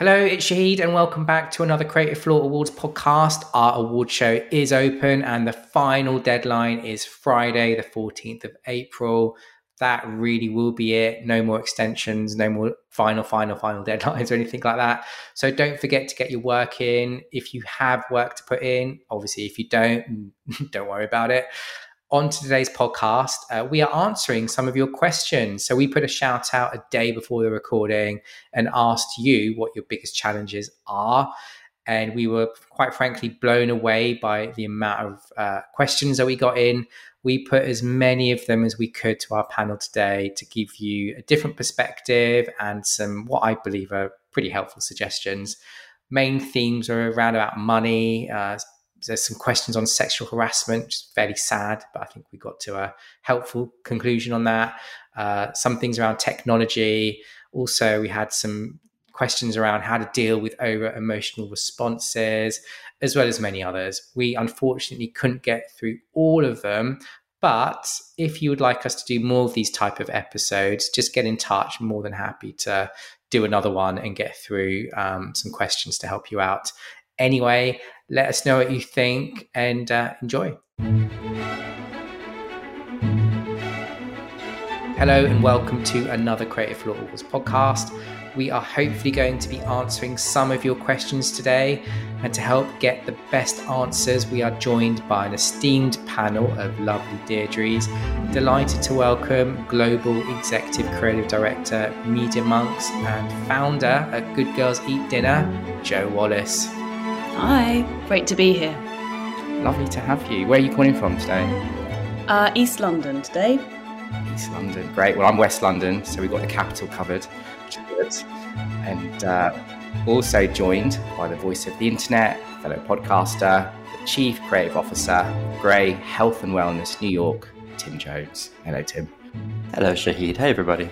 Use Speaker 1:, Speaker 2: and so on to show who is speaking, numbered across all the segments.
Speaker 1: Hello, it's Shahid, and welcome back to another Creative Floor Awards podcast. Our award show is open, and the final deadline is Friday, the 14th of April. That really will be it. No more extensions, no more final, final, final deadlines or anything like that. So don't forget to get your work in. If you have work to put in, obviously, if you don't, don't worry about it on to today's podcast, uh, we are answering some of your questions. So we put a shout out a day before the recording and asked you what your biggest challenges are. And we were quite frankly blown away by the amount of uh, questions that we got in. We put as many of them as we could to our panel today to give you a different perspective and some what I believe are pretty helpful suggestions. Main themes are around about money, uh, there's some questions on sexual harassment, which is fairly sad, but I think we got to a helpful conclusion on that. Uh, some things around technology. Also, we had some questions around how to deal with over emotional responses, as well as many others. We unfortunately couldn't get through all of them, but if you would like us to do more of these type of episodes, just get in touch. I'm more than happy to do another one and get through um, some questions to help you out. Anyway, let us know what you think and uh, enjoy. Hello and welcome to another Creative Floor Awards podcast. We are hopefully going to be answering some of your questions today. And to help get the best answers, we are joined by an esteemed panel of lovely Deidres. Delighted to welcome Global Executive Creative Director, Media Monks, and founder at Good Girls Eat Dinner, Jo Wallace.
Speaker 2: Hi, great to be here.
Speaker 1: Lovely to have you. Where are you calling from today?
Speaker 2: Uh, East London today.
Speaker 1: East London, great. Well, I'm West London, so we've got the capital covered, good. And uh, also joined by the voice of the internet, fellow podcaster, the chief creative officer, Grey Health and Wellness New York, Tim Jones. Hello, Tim.
Speaker 3: Hello, Shahid. Hey, everybody.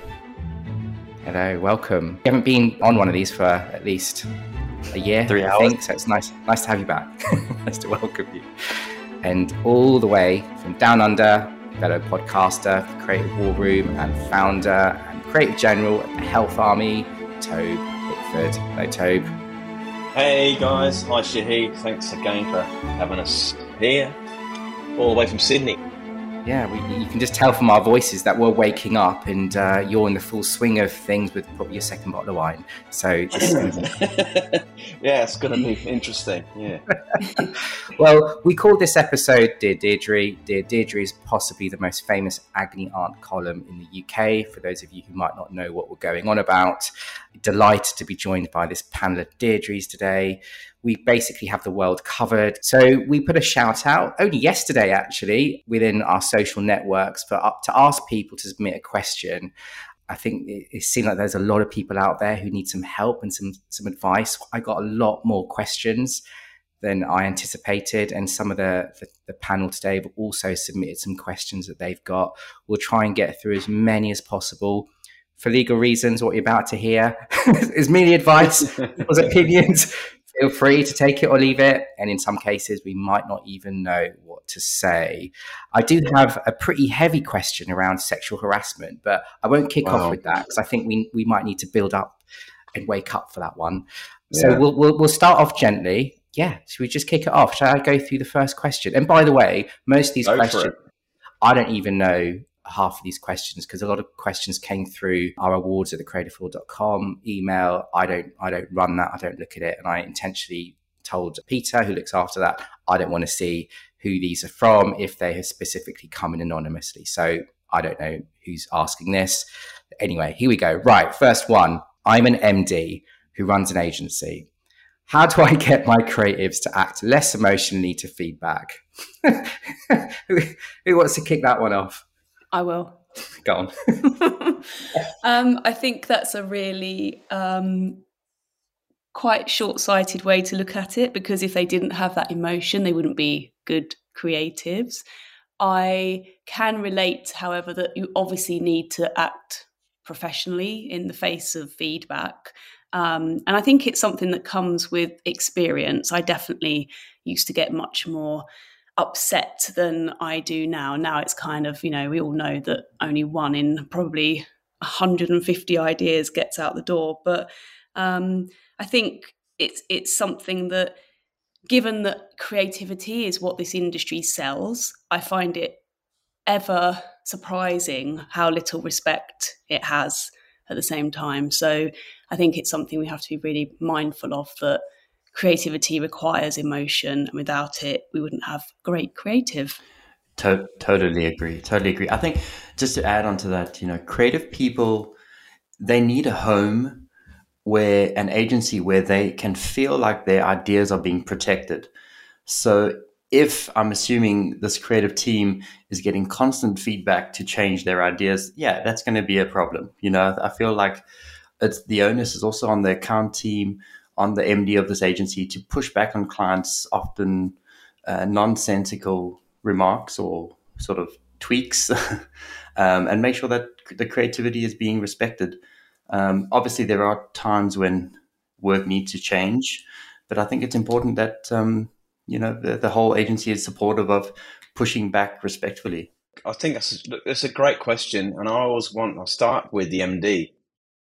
Speaker 1: Hello, welcome. You haven't been on one of these for at least a year,
Speaker 3: Three
Speaker 1: I
Speaker 3: hours.
Speaker 1: think. So it's nice, nice to have you back. nice to welcome you. And all the way from down under, fellow podcaster, the Creative War Room, and founder and creative general at the Health Army, Toby Pickford. Hello, Tobe.
Speaker 4: Hey guys, hi Shahid. Thanks again for having us here, all the way from Sydney.
Speaker 1: Yeah, we, you can just tell from our voices that we're waking up and uh, you're in the full swing of things with probably your second bottle of wine. So this is going to be
Speaker 4: yeah, it's going to be interesting. Yeah.
Speaker 1: well, we called this episode Dear Deidre. Dear Deidre is possibly the most famous Agony Aunt column in the UK. For those of you who might not know what we're going on about, delighted to be joined by this panel of Deidres today. We basically have the world covered. So we put a shout out only yesterday, actually, within our social networks for up to ask people to submit a question. I think it, it seemed like there's a lot of people out there who need some help and some some advice. I got a lot more questions than I anticipated, and some of the, the, the panel today have also submitted some questions that they've got. We'll try and get through as many as possible. For legal reasons, what you're about to hear is merely advice, people's opinions. Feel free to take it or leave it. And in some cases, we might not even know what to say. I do have a pretty heavy question around sexual harassment, but I won't kick
Speaker 4: Wow.
Speaker 1: off with that because I think we, we might need to build up and wake up for that one. So we'll, we'll, we'll start off gently. Yeah, should we just kick it off? Shall I go through the first question? And by the way, most of these
Speaker 4: Go
Speaker 1: questions. I don't even know half of these questions because a lot of questions came through our awards at thecreativefloor.com email. I don't I don't run that. I don't look at it. And I intentionally told Peter, who looks after that, I don't want to see who these are from if they have specifically come in anonymously. So I don't know who's asking this. Anyway, here we go. Right, first one. I'm an MD who runs an agency. How do I get my creatives to act less emotionally to feedback? who wants to kick that one off?
Speaker 2: I will.
Speaker 1: Go on.
Speaker 2: um, I think that's a really um, quite short sighted way to look at it because if they didn't have that emotion, they wouldn't be good creatives. I can relate, however, that you obviously need to act professionally in the face of feedback. Um, and I think it's something that comes with experience. I definitely used to get much more upset than I do now. Now it's kind of, you know, we all know that only one in probably 150 ideas gets out the door. But um, I think it's it's something that, given that creativity is what this industry sells, I find it ever surprising how little respect it has at the same time. So I think it's something we have to be really mindful of that creativity requires emotion, and without it, we wouldn't have great creative.
Speaker 3: To- totally agree. Totally agree. I think just to add on to that, you know, creative people they need a home where an agency where they can feel like their ideas are being protected. So if I'm assuming this creative team is getting constant feedback to change their ideas, yeah, that's going to be a problem. You know, I feel like it's the onus is also on the account team, on the MD of this agency to push back on clients often uh, nonsensical remarks or sort of tweaks, um, and make sure that the creativity is being respected. Um, obviously, there are times when work needs to change, but I think it's important that um, you know the, the whole agency is supportive of pushing back respectfully.
Speaker 4: I think that's that's a great question, and I always want to start with the MD.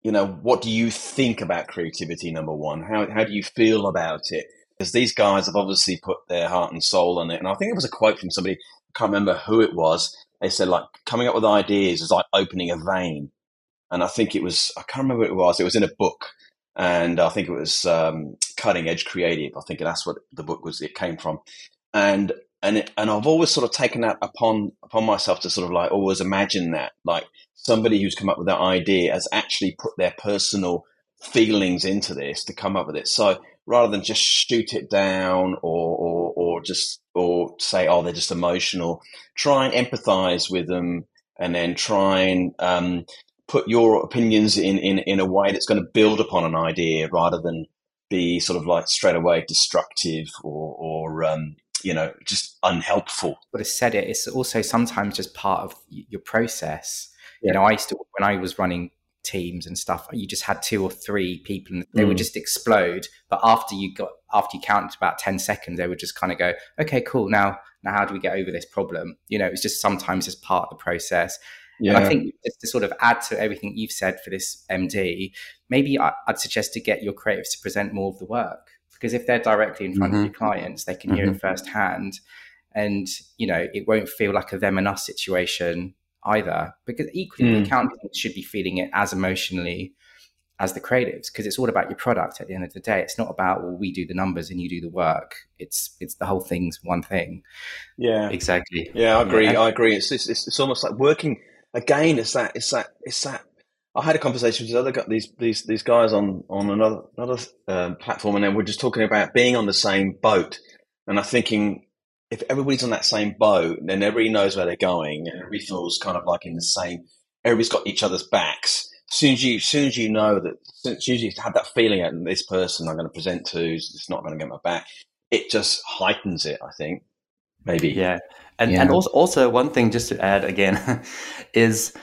Speaker 4: You know, what do you think about creativity? Number one, how how do you feel about it? Because these guys have obviously put their heart and soul on it, and I think it was a quote from somebody. I can't remember who it was. They said like coming up with ideas is like opening a vein, and I think it was I can't remember what it was. It was in a book, and I think it was um, Cutting Edge Creative. I think that's what the book was. It came from, and and it, and I've always sort of taken that upon upon myself to sort of like always imagine that like somebody who's come up with that idea has actually put their personal feelings into this to come up with it. So rather than just shoot it down or or, or just or say oh they're just emotional, try and empathize with them and then try and um, put your opinions in, in, in a way that's going to build upon an idea rather than be sort of like straight away destructive or, or um, you know, just unhelpful.
Speaker 1: But I said it, it's also sometimes just part of your process. Yeah. You know, I used to, when I was running teams and stuff, you just had two or three people and they mm. would just explode. But after you got, after you counted about 10 seconds, they would just kind of go, okay, cool. Now, now how do we get over this problem? You know, it's just sometimes just part of the process. Yeah. And I think just to sort of add to everything you've said for this MD, maybe I'd suggest to get your creatives to present more of the work because if they're directly in front mm-hmm. of your clients, they can mm-hmm. hear it mm-hmm. firsthand, and you know it won't feel like a them and us situation either. Because equally, mm. the accountants should be feeling it as emotionally as the creatives because it's all about your product at the end of the day it's not about well we do the numbers and you do the work it's it's the whole thing's one thing
Speaker 4: yeah
Speaker 3: exactly
Speaker 4: yeah i agree yeah. i agree it's, it's it's almost like working again, it's that it's that it's that. I had a conversation with other these these these guys on on another another um, platform, and then we're just talking about being on the same boat. And I'm thinking, if everybody's on that same boat, then everybody knows where they're going, and everybody feels kind of like in the same. Everybody's got each other's backs. As soon as you, as soon as you know that, as soon as you have that feeling that this person I'm going to present to is not going to get my back, it just heightens it. I think maybe.
Speaker 3: Yeah, and yeah. and also also one thing just to add again is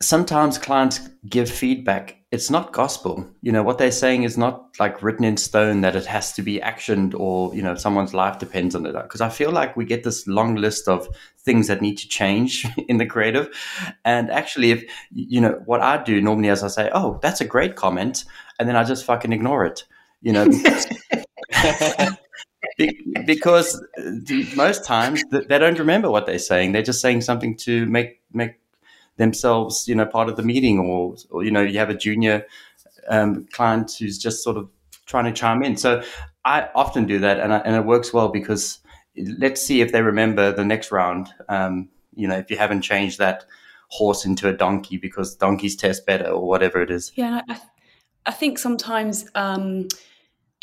Speaker 3: sometimes clients give feedback. It's not gospel. You know what they're saying is not like written in stone that it has to be actioned or you know someone's life depends on it. Because I feel like we get this long list of things that need to change in the creative, and actually, if you know what I do normally, as I say, oh, that's a great comment, and then I just fucking ignore it. You know. because uh, most times they don't remember what they're saying. They're just saying something to make make themselves, you know, part of the meeting, or, or you know, you have a junior um, client who's just sort of trying to chime in. So I often do that, and I, and it works well because let's see if they remember the next round. Um, you know, if you haven't changed that horse into a donkey because donkeys test better or whatever it is.
Speaker 2: Yeah, I, I think sometimes. Um,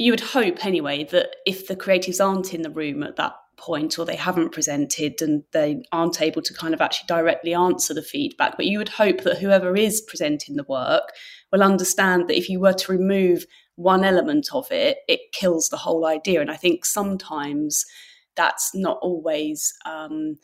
Speaker 2: you would hope anyway that if the creatives aren't in the room at that point or they haven't presented and they aren't able to kind of actually directly answer the feedback. But you would hope that whoever is presenting the work will understand that if you were to remove one element of it it kills the whole idea. And i think sometimes that's not always um,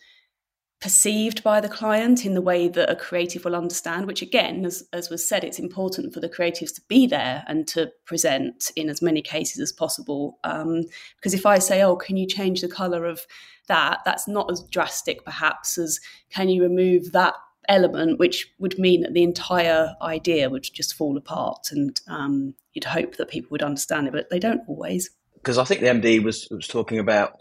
Speaker 2: perceived by the client in the way that a creative will understand which again as, as was said it's important for the creatives to be there and to present in as many cases as possible. Um, because if i say oh can you change the color of that? that's not as drastic perhaps as can you remove that element, which would mean that the entire idea would just fall apart, and um, you'd hope that people would understand it, but they don't always.
Speaker 4: Because I think the MD was was talking about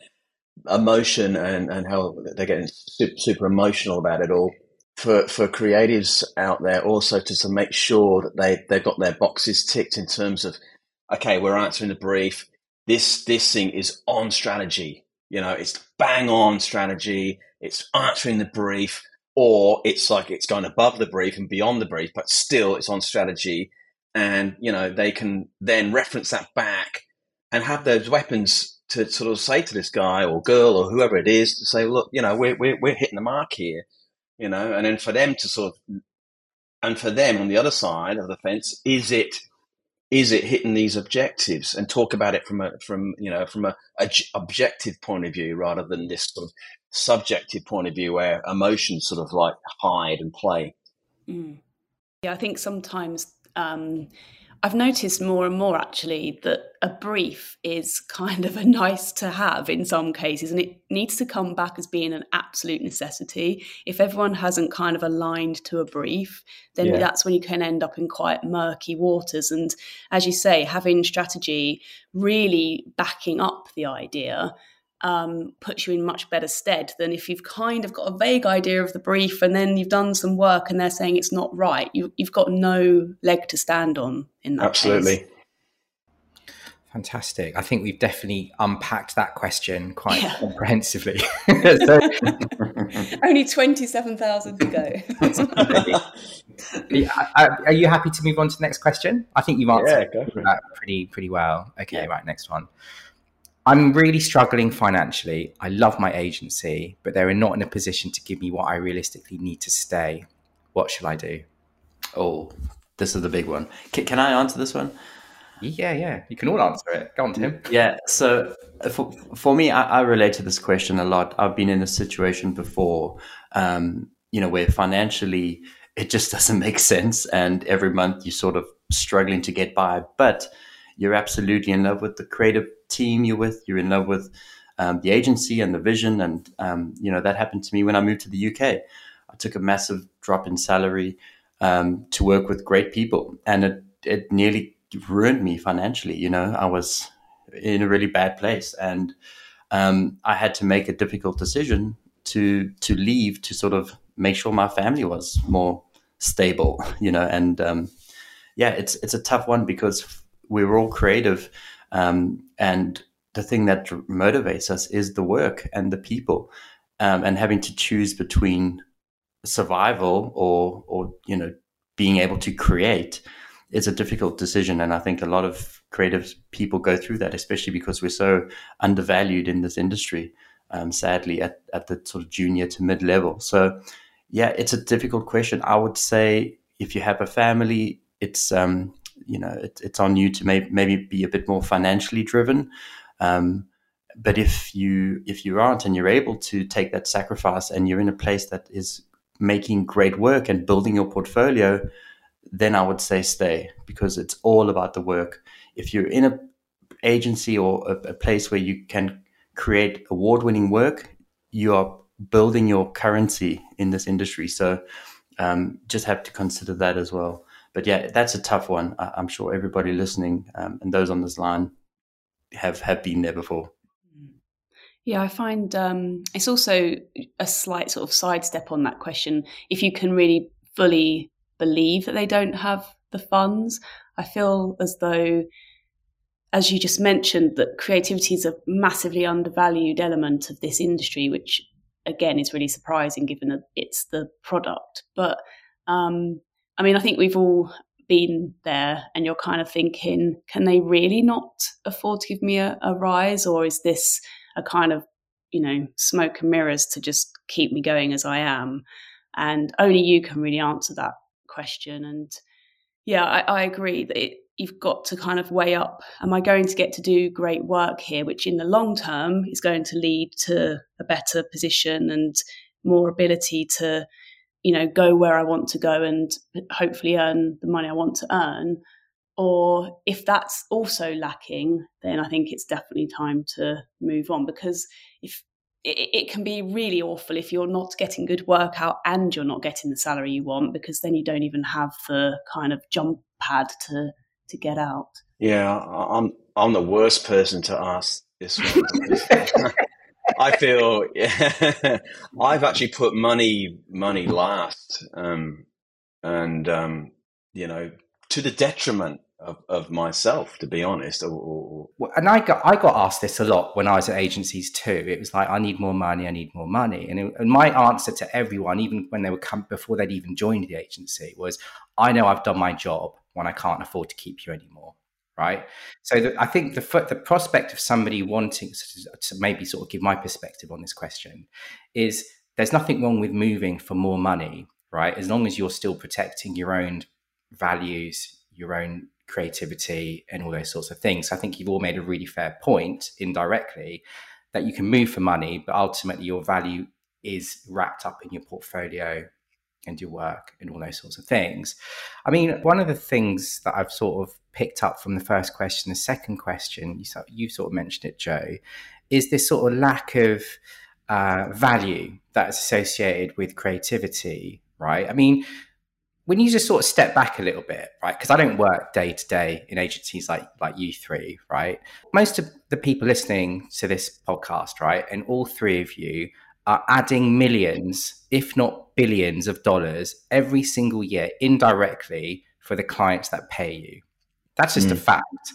Speaker 4: emotion and, and how they're getting super, super emotional about it all. For for creatives out there, also to, to make sure that they they've got their boxes ticked in terms of, okay, we're answering the brief. This this thing is on strategy. You know, it's bang on strategy. It's answering the brief or it's like it's going above the brief and beyond the brief, but still it's on strategy. And, you know, they can then reference that back and have those weapons to sort of say to this guy or girl or whoever it is to say, look, you know, we're, we're, we're hitting the mark here, you know, and then for them to sort of, and for them on the other side of the fence, is it, is it hitting these objectives and talk about it from a, from, you know, from a, objective point of view rather than this sort of subjective point of view where emotions sort of like hide and play.
Speaker 2: Mm. Yeah, I think sometimes um, I've noticed more and more actually that a brief is kind of a nice to have in some cases, and it needs to come back as being an absolute necessity. If everyone hasn't kind of aligned to a brief, then yeah. that's when you can end up in quite murky waters. And as you say, having strategy really backing up the idea um, puts you in much better stead than if you've kind of got a vague idea of the brief and then you've done some work and they're saying it's not right. You, have got no leg to stand on in that.
Speaker 4: Absolutely. Case.
Speaker 1: Fantastic. I think we've definitely unpacked that question quite yeah. comprehensively.
Speaker 2: Only 27,000 to go.
Speaker 1: are you happy to move on to the next question? I think you've answered yeah, that pretty, pretty well. Okay, yeah. right, next one. I'm really struggling financially. I love my agency, but they're not in a position to give me what I realistically need to stay. What should I do?
Speaker 3: Oh, this is the big one. Can, can I answer this one?
Speaker 1: Yeah, yeah. You can all answer it. Go on, Tim.
Speaker 3: Yeah. So uh, for, for me, I, I relate to this question a lot. I've been in a situation before, um, you know, where financially it just doesn't make sense. And every month you're sort of struggling to get by. But you're absolutely in love with the creative team you're with. You're in love with um, the agency and the vision. And, um, you know, that happened to me when I moved to the UK. I took a massive drop in salary um, to work with great people. And it, it nearly ruined me financially. You know, I was in a really bad place. And um, I had to make a difficult decision to to leave to sort of make sure my family was more stable, you know, and um, yeah, it's it's a tough one because we're all creative, um, and the thing that motivates us is the work and the people, um, and having to choose between survival or or you know being able to create is a difficult decision, and I think a lot of creative people go through that, especially because we're so undervalued in this industry. Um, sadly, at, at the sort of junior to mid level. So, yeah, it's a difficult question. I would say if you have a family, it's um, you know it, it's on you to may, maybe be a bit more financially driven. Um, but if you if you aren't and you're able to take that sacrifice and you're in a place that is making great work and building your portfolio then i would say stay because it's all about the work. If you're in a agency or a, a place where you can create award-winning work you are building your currency in this industry. So um, just have to consider that as well but yeah, that's a tough one. I, am sure everybody listening um, and those on this line have have been there before.
Speaker 2: Yeah, I find um, it's also a slight sort of sidestep on that question. If you can really fully believe that they don't have the funds, I feel as though, as you just mentioned, that creativity is a massively undervalued element of this industry, which again is really surprising given that it's the product. But um, I mean, I think we've all been there and you're kind of thinking, can they really not afford to give me a, a rise? Or is this a kind of, you know, smoke and mirrors to just keep me going as I am? And only you can really answer that question. And yeah, I, I agree that it, you've got to kind of weigh up am I going to get to do great work here, which in the long term is going to lead to a better position and more ability to you know, go where I want to go and hopefully earn the money I want to earn. Or if that's also lacking, then I think it's definitely time to move on because if it, it, can be really awful if you're not getting good workout and you're not getting the salary you want because then you don't even have the kind of jump pad to to get out.
Speaker 4: Yeah, I'm I'm the worst person to ask this one. I feel yeah, I've actually put money money last, um, and um, you know, to the detriment of, of myself, to be honest. Or, or,
Speaker 1: well, and I got I got asked this a lot when I was at agencies too. It was like, I need more money, I need more money, and, it, and my answer to everyone, even when they were come before they'd even joined the agency, was, I know I've done my job when I can't afford to keep you anymore right? So the, I think the the prospect of somebody wanting to maybe sort of give my perspective on this question is there's nothing wrong with moving for more money, right? As long as you're still protecting your own values, your own creativity and all those sorts of things. I think you've all made a really fair point indirectly that you can move for money, but ultimately your value is wrapped up in your portfolio and your work and all those sorts of things. I mean, one of the things that I've sort of picked up from the first question, the second question, you, sort, you sort of mentioned it, Jo, is this sort of lack of uh, value that's associated with creativity, right? I mean, when you just sort of step back a little bit, right? Because I don't work day to day in agencies like like you three, right? Most of the people listening to this podcast, right, and all three of you are adding millions, if not billions, of dollars every single year indirectly for the clients that pay you. That's just mm. a fact,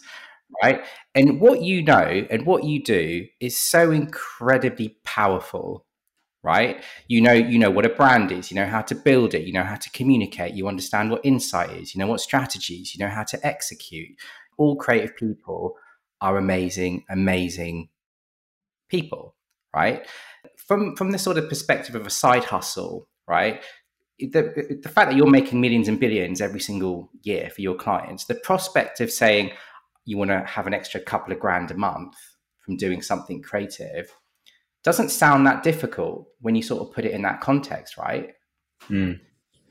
Speaker 1: right? And what you know and what you do is so incredibly powerful right you know you know what a brand is you know how to build it you know how to communicate you understand what insight is you know what strategies you know how to execute all creative people are amazing amazing people right from from the sort of perspective of a side hustle right the, the fact that you're making millions and billions every single year for your clients the prospect of saying you want to have an extra couple of grand a month from doing something creative doesn't sound that difficult when you sort of put it in that context, right?
Speaker 4: Mm.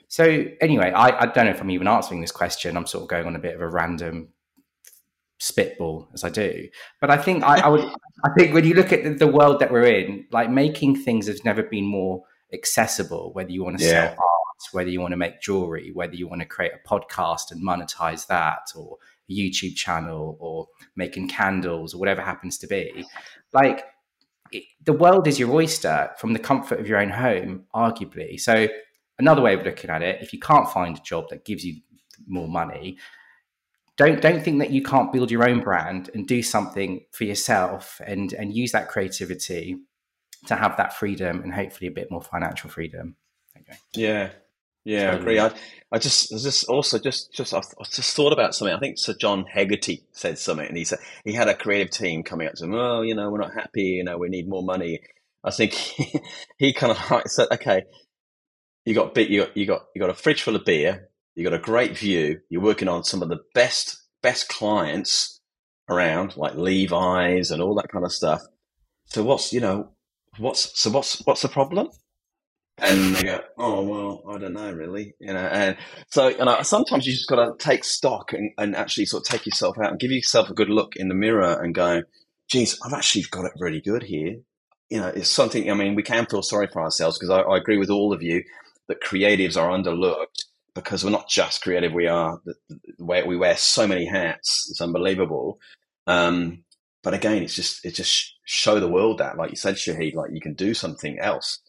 Speaker 1: So anyway, I, I don't know if I'm even answering this question. I'm sort of going on a bit of a random spitball as I do. But I think I, I would I think when you look at the, the, world that we're in, like making things has never been more accessible, whether you want to yeah. sell art, whether you want to make jewelry, whether you want to create a podcast and monetize that or a YouTube channel or making candles or whatever happens to be. Like it, the world is your oyster from the comfort of your own home, arguably. So, another way of looking at it, if you can't find a job that gives you more money, don't don't think that you can't build your own brand and do something for yourself and and use that creativity to have that freedom and hopefully a bit more financial freedom.
Speaker 4: Okay. Yeah, I agree. I, I just, I just also just, just, I just thought about something. I think Sir John Hegarty said something, and he said he had a creative team coming up to him. Oh, you know, we're not happy. You know, we need more money. I think he, he kind of like said, okay, you got bit, you got, you got, you got a fridge full of beer. You got a great view. You're working on some of the best, best clients around, like Levi's and all that kind of stuff. So what's, you know, what's, so what's, what's the problem? And they go, "Oh well, I don't know really," you know. And so, you know, sometimes you just got to take stock and, and actually sort of take yourself out and give yourself a good look in the mirror and go, "Geez, I've actually got it really good here." You know, it's something. I mean, we can feel sorry for ourselves because I, I agree with all of you that creatives are underlooked because we're not just creative; we are the, the we wear so many hats. It's unbelievable. Um, but again, it's just it just show the world that, like you said, Shahid, like you can do something else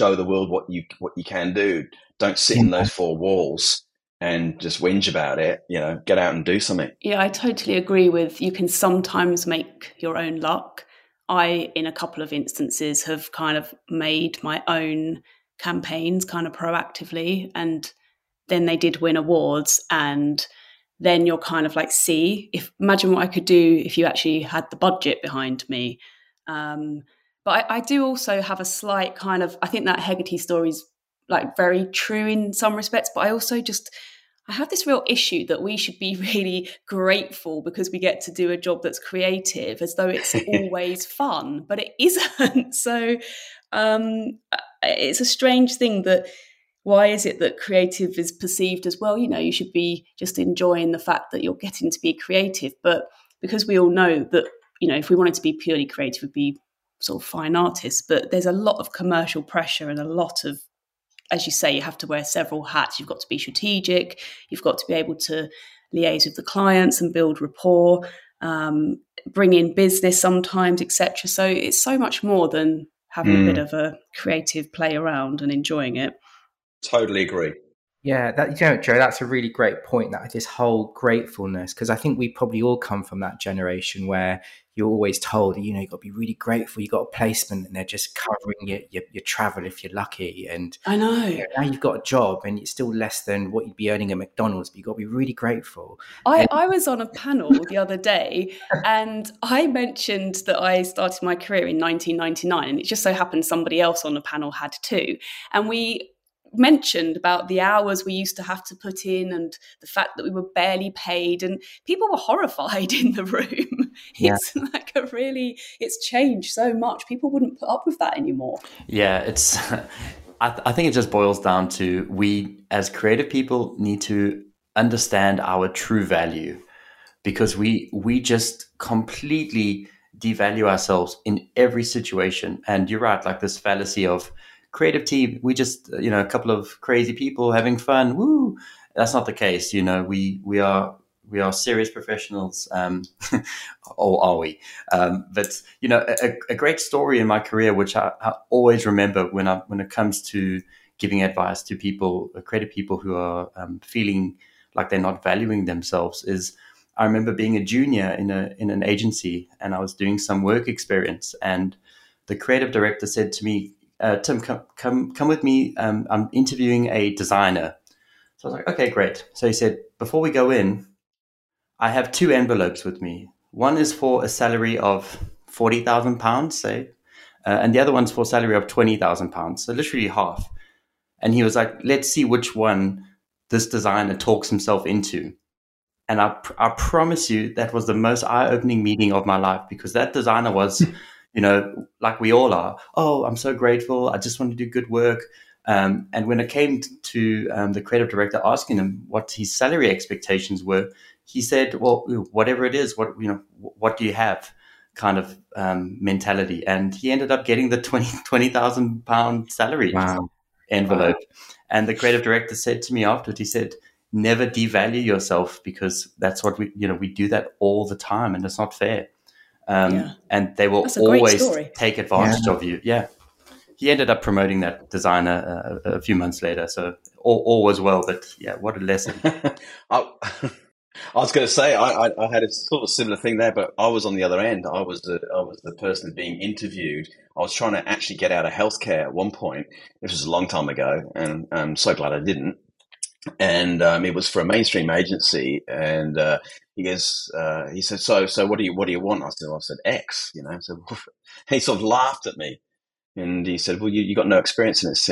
Speaker 4: show the world what you what you can do. Don't sit in those four walls and just whinge about it. You know, get out and do something.
Speaker 2: Yeah, I totally agree with you. Can sometimes make your own luck. I, in a couple of instances, have kind of made my own campaigns kind of proactively, and then they did win awards and then you're kind of like see if imagine what i could do if you actually had the budget behind me um, but I, I do also have a slight kind of, I think that Hegarty story is like very true in some respects, but I also just, I have this real issue that we should be really grateful because we get to do a job that's creative as though it's always fun, but it isn't. So um, it's a strange thing that why is it that creative is perceived as well? You know, you should be just enjoying the fact that you're getting to be creative, but because we all know that, you know, if we wanted to be purely creative, we'd be sort of fine artists, but there's a lot of commercial pressure and a lot of, as you say, you have to wear several hats. You've got to be strategic. You've got to be able to liaise with the clients and build rapport, um, bring in business sometimes, etc. So it's so much more than having mm. a bit hmm. of a creative play around and enjoying it.
Speaker 4: Totally agree.
Speaker 1: Yeah, that you know, Jo, that's a really great point. That this whole gratefulness, because I think we probably all come from that generation where you're always told, you know, you've got to be really grateful. You got a placement, and they're just covering your, your, your travel if you're lucky. And
Speaker 2: I know
Speaker 1: you know, now you've got a job, and it's still less than what you'd be earning at McDonald's, but you've got to be really grateful.
Speaker 2: I,
Speaker 1: and-
Speaker 2: I was on a panel the other day, and I mentioned that I started my career in 1999, and it just so happened somebody else on the panel had too, and we mentioned about the hours we used to have to put in and the fact that we were barely paid and people were horrified in the room yeah. it's like a really it's changed so much people wouldn't put up with that anymore
Speaker 3: yeah it's I, th- I think it just boils down to we as creative people need to understand our true value because we we just completely devalue ourselves in every situation and you're right like this fallacy of creative team, we just you know a couple of crazy people having fun. Woo! That's not the case. You know, we we are we are serious professionals, um, or are we? Um, but you know, a, a, great story in my career, which I, I, always remember when I when it comes to giving advice to people, uh, creative people who are um, feeling like they're not valuing themselves, is I remember being a junior in a in an agency, and I was doing some work experience, and the creative director said to me, uh, Tim, come, come, come with me. Um, I'm interviewing a designer. So I was like, okay, great. So he said, before we go in, I have two envelopes with me. One is for a salary of forty thousand pounds, say, uh, and the other one's for a salary of twenty thousand pounds. So literally half. And he was like, let's see which one this designer talks himself into. And I, I promise you, that was the most eye-opening meeting of my life because that designer was you know, like we all are. Oh, I'm so grateful. I just want to do good work. Um, and when it came to um, the creative director asking him what his salary expectations were, he said, "Well, whatever it is, what you know, what do you have?" Kind of um, mentality, and he ended up getting the 20,000 pound salary wow. envelope. Wow. And the creative director said to me afterwards, he said, "Never devalue yourself because that's what we, you know, we do that all the time, and it's not fair." um, yeah. and they will always take advantage yeah. of you. Yeah, he ended up promoting that designer uh, a few months later, so all, all, was well. But yeah, what a lesson!
Speaker 4: I, was going to say I, I, I, had a sort of similar thing there, but I was on the other end. I was the I was the person being interviewed. I was trying to actually get out of healthcare at one point. This was a long time ago, and I'm so glad I didn't and um, it was for a mainstream agency. And uh, he goes, uh, he said, "So, so what do you what do you want?" I said, "I said X," you know. So he sort of laughed at me, and he said, "Well, you you got no experience in this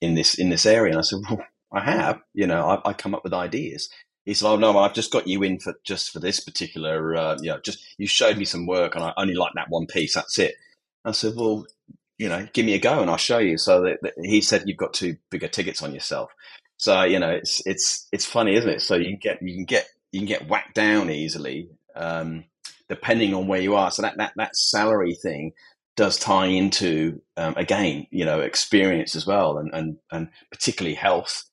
Speaker 4: in this in this area." And I said, "Well, I have. You know, I, I come up with ideas." He said, "Oh no, I've just got you in for just for this particular. Uh, you know, just you showed me some work, and I only like that one piece. That's it." I said, "Well." You know, give me a go and I'll show you. So that, that he said you've got two bigger tickets on yourself. So you know, it's it's it's funny, isn't it? So you can get you can get you can get whacked down easily, um, depending on where you are. So that that that salary thing does tie into um, again, you know, experience as well, and and and particularly health,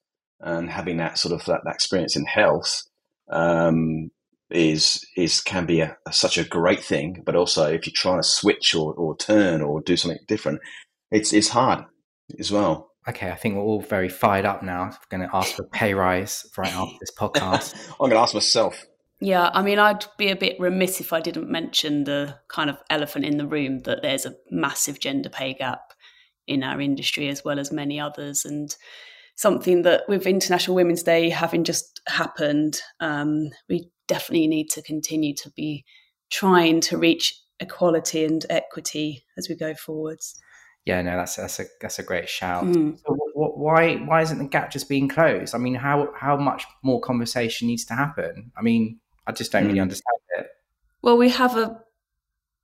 Speaker 4: and having that sort of that, that experience in health um, is is can be a, a, such a great thing. But also, if you're trying to switch or, or turn or do something different, it's it's hard as well
Speaker 1: okay, I think we're all very fired up now. I'm going to ask for pay rise right after this podcast.
Speaker 4: I'm going to ask myself.
Speaker 2: Yeah, I mean, I'd be a bit remiss if I didn't mention the kind of elephant in the room that there's a massive gender pay gap in our industry as well as many others. And something that with International Women's Day having just happened, um, we definitely need to continue to be trying to reach equality and equity as we go forwards.
Speaker 1: Yeah, no, that's that's a that's a great shout. Mm. So what, why why isn't the gap just being closed? I mean, how how much more conversation needs to happen? I mean, I just don't mm. really understand it.
Speaker 2: Well, we have a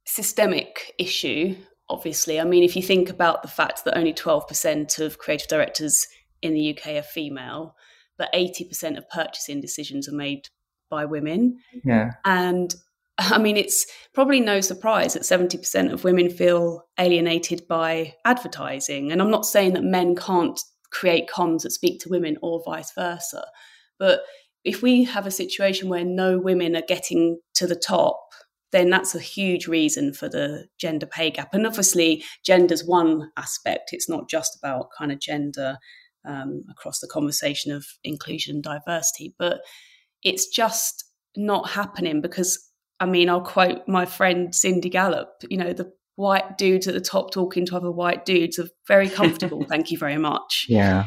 Speaker 2: systemic issue, obviously. I mean, if you think about the fact that only twelve percent of creative directors in the UK are female, but eighty percent of purchasing decisions are made by women.
Speaker 1: Yeah,
Speaker 2: and I mean, it's probably no surprise that 70% of women feel alienated by advertising. And I'm not saying that men can't create comms that speak to women or vice versa. But if we have a situation where no women are getting to the top, then that's a huge reason for the gender pay gap. And obviously, gender's one aspect. It's not just about kind of gender um, across the conversation of inclusion and diversity, but it's just not happening because I mean, I'll quote my friend Cindy Gallop, you know, the white dudes at the top talking to other white dudes are very comfortable. thank you very much.
Speaker 1: Yeah.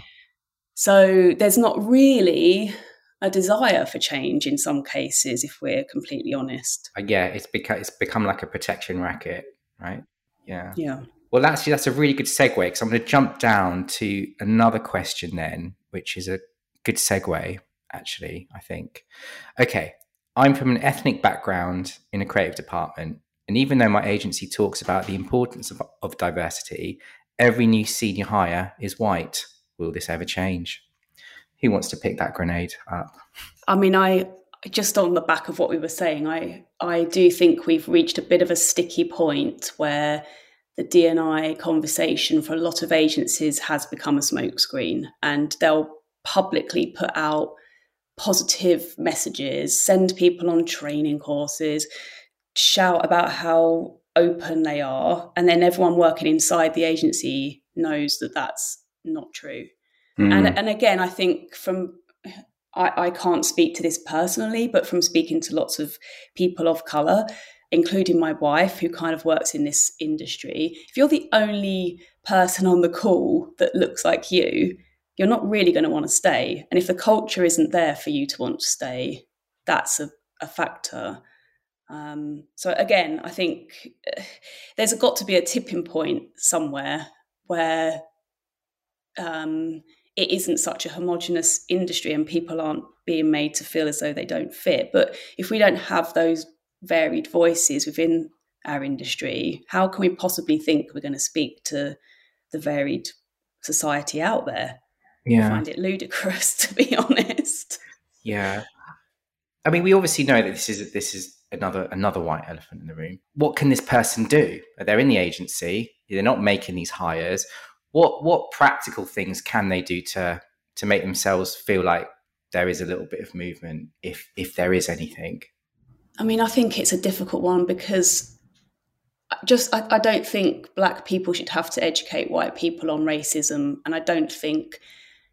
Speaker 2: So there's not really a desire for change in some cases, if we're completely honest.
Speaker 1: Uh, yeah, it's become it's become like a protection racket, right? Yeah.
Speaker 2: Yeah.
Speaker 1: Well, actually, that's a really good segue because I'm going to jump down to another question then, which is a good segue, actually, I think. Okay. I'm from an ethnic background in a creative department. And even though my agency talks about the importance of, of diversity, every new senior hire is white. Will this ever change? Who wants to pick that grenade up?
Speaker 2: I mean, I just on the back of what we were saying, I I do think we've reached a bit of a sticky point where the DNI conversation for a lot of agencies has become a smokescreen, and they'll publicly put out positive messages, send people on training courses, shout about how open they are, and then everyone working inside the agency knows that that's not true. Mm. And and again, I think from I, I can't speak to this personally, but from speaking to lots of people of color, including my wife, who kind of works in this industry, if you're the only person on the call that looks like you, you're not really going to want to stay. And if the culture isn't there for you to want to stay, that's a, a factor. Um, so again, I think there's got to be a tipping point somewhere where um, it isn't such a homogenous industry and people aren't being made to feel as though they don't fit. But if we don't have those varied voices within our industry, how can we possibly think we're going to speak to the varied society out there?
Speaker 1: Yeah.
Speaker 2: I find it ludicrous, to be honest.
Speaker 1: Yeah. I mean, we obviously know that this is this is another another white elephant in the room. What can this person do? They're in the agency. They're not making these hires. What what practical things can they do to to make themselves feel like there is a little bit of movement, if if there is anything?
Speaker 2: I mean, I think it's a difficult one because just I, I don't think black people should have to educate white people on racism, and I don't think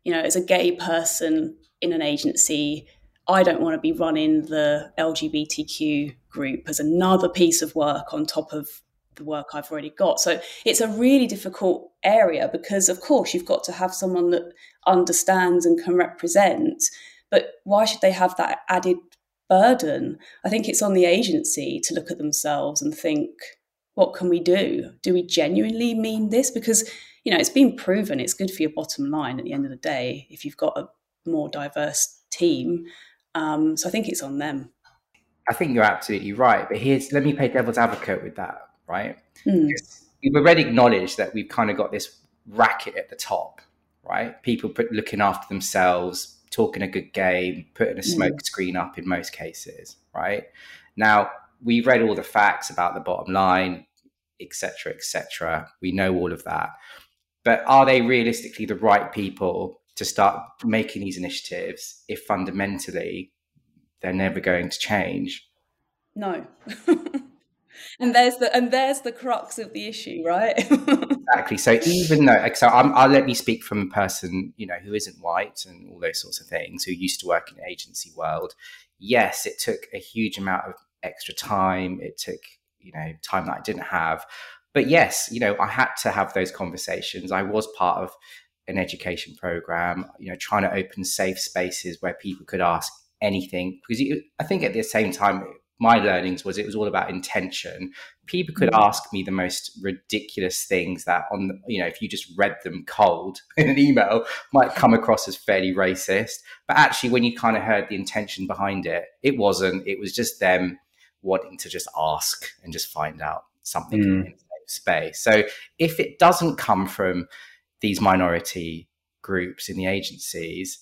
Speaker 2: you know, as a gay person in an agency, I don't want to be running the LGBTQ group as another piece of work on top of the work I've already got. So it's a really difficult area because, of course, you've got to have someone that understands and can represent. But why should they have that added burden? I think it's on the agency to look at themselves and think, what can we do? Do we genuinely mean this? Because you know, it's been proven it's good for your bottom line at the end of the day if you've got a more diverse team. Um, so I think it's on them.
Speaker 1: I think you're absolutely right. But here's let me play devil's advocate with that, right?
Speaker 2: Mm.
Speaker 1: We've already acknowledged that we've kind of got this racket at the top, right? People put, looking after themselves, talking a good game, putting a smoke mm. screen up in most cases, right? Now, we've read all the facts about the bottom line, etc., etc. We know all of that but are they realistically the right people to start making these initiatives if fundamentally they're never going to change?
Speaker 2: No. and there's the and there's the crux of the issue, right?
Speaker 1: exactly. So even though, so I'm, I'll let me speak from a person you know who isn't white and all those sorts of things, who used to work in the agency world. Yes, it took a huge amount of extra time. It took you know time that I didn't have, but yes, you know, I had to have those conversations. I was part of an education program, you know, trying to open safe spaces where people could ask anything. Because you, I think at the same time, my learnings was it was all about intention. People could mm-hmm. ask me the most ridiculous things that on the, you know if you just read them cold in an email might come across as fairly racist. But actually, when you kind of heard the intention behind it, it wasn't. It was just them wanting to just ask and just find out something mm space. So if it doesn't come from these minority groups in the agencies,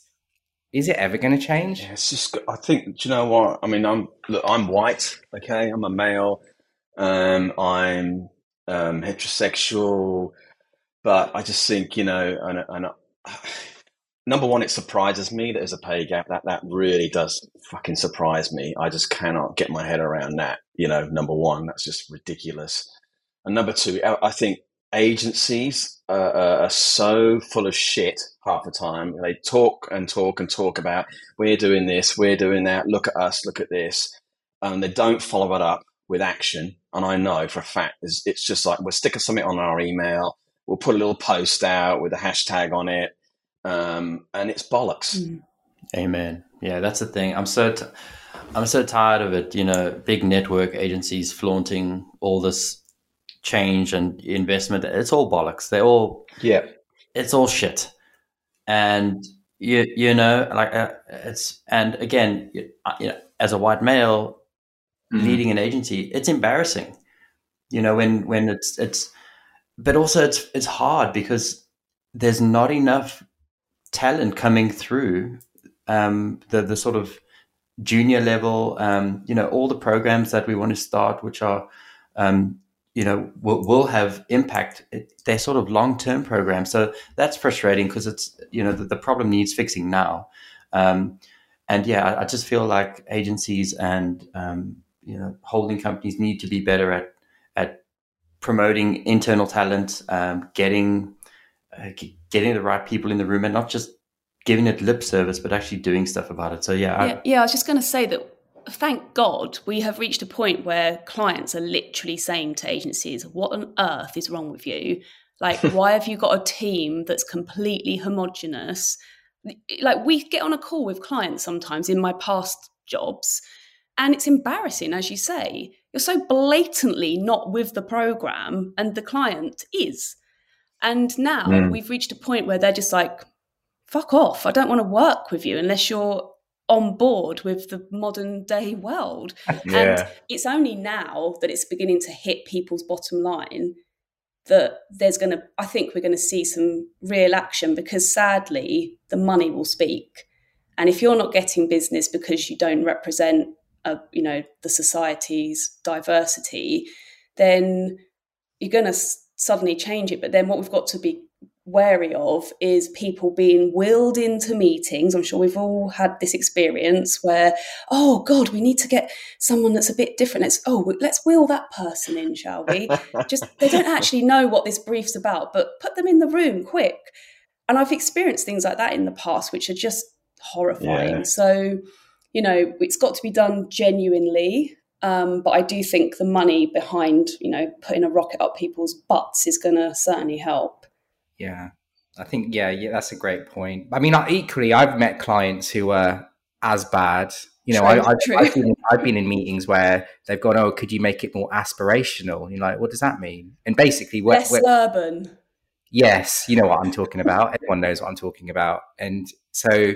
Speaker 1: is it ever going to change?
Speaker 4: Yeah, it's just. I think. Do you know what? I mean, I'm look. I'm white. Okay, I'm a male. Um, I'm um, heterosexual, but I just think you know, and, and uh, number one, it surprises me that there's a pay gap. That that really does fucking surprise me. I just cannot get my head around that. You know, number one, that's just ridiculous. And number two, I think agencies uh, uh, are so full of shit half the time. They talk and talk and talk about we're doing this, we're doing that. Look at us, look at this, and they don't follow it up with action. And I know for a fact it's, it's just like we'll stick something on our email, we'll put a little post out with a hashtag on it, um, and it's bollocks. Mm.
Speaker 3: Amen. Yeah, that's the thing. I'm so t- I'm so tired of it. You know, big network agencies flaunting all this change and investment. It's all bollocks. They're all
Speaker 4: yeah.
Speaker 3: It's all shit. And you you know like uh, it's and again you, uh, you, know as a white male mm-hmm. leading an agency, it's embarrassing. You know when when it's it's but also it's it's hard because there's not enough talent coming through um, the the sort of junior level. Um, you know all the programs that we want to start, which are um, you know will, will have impact they're sort of long-term programs so that's frustrating because it's you know the, the, problem needs fixing now. Um, and yeah I, I, just feel like agencies and um, you know holding companies need to be better at at promoting internal talent um, getting uh, getting the right people in the room and not just giving it lip service but actually doing stuff about it. So yeah
Speaker 2: yeah, I, yeah, I was just going to say that thank God we have reached a point where clients are literally saying to agencies, What on earth is wrong with you? Like, why have you got a team that's completely homogenous? Like, we get on a call with clients sometimes in my past jobs, and it's embarrassing, as you say. You're so blatantly not with the program, and the client is. And now mm. we've reached a point where they're just like, fuck off. I don't want to work with you unless you're on board with the modern day world. yeah. And it's only now that it's beginning to hit people's bottom line that there's going to, I think we're going to see some real action because sadly, the money will speak. And if you're not getting business because you don't represent, a, uh, you know, the society's diversity, then you're going to suddenly change it. But then what we've got to be wary of is people being willed into meetings. I'm sure we've all had this experience where, oh God, we need to get someone that's a bit different. Let's oh, let's wheel that person in, shall we? Just they don't actually know what this brief's about, but put them in the room quick. And I've experienced things like that in the past, which are just horrifying. Yeah. So, you know, it's got to be done genuinely. Um, but I do think the money behind, you know, putting a rocket up people's butts is going to certainly help.
Speaker 1: Yeah. I think yeah, yeah, that's a great point. I mean, equally, I've met clients who are as bad. You know, true, I, have been, I've been in meetings where they've gone, "Oh, could you make it more aspirational?" And you're like, "What does that mean?" And basically,
Speaker 2: we're, less we're, urban.
Speaker 1: Yes, you know what I'm talking about. Everyone knows what I'm talking about, and so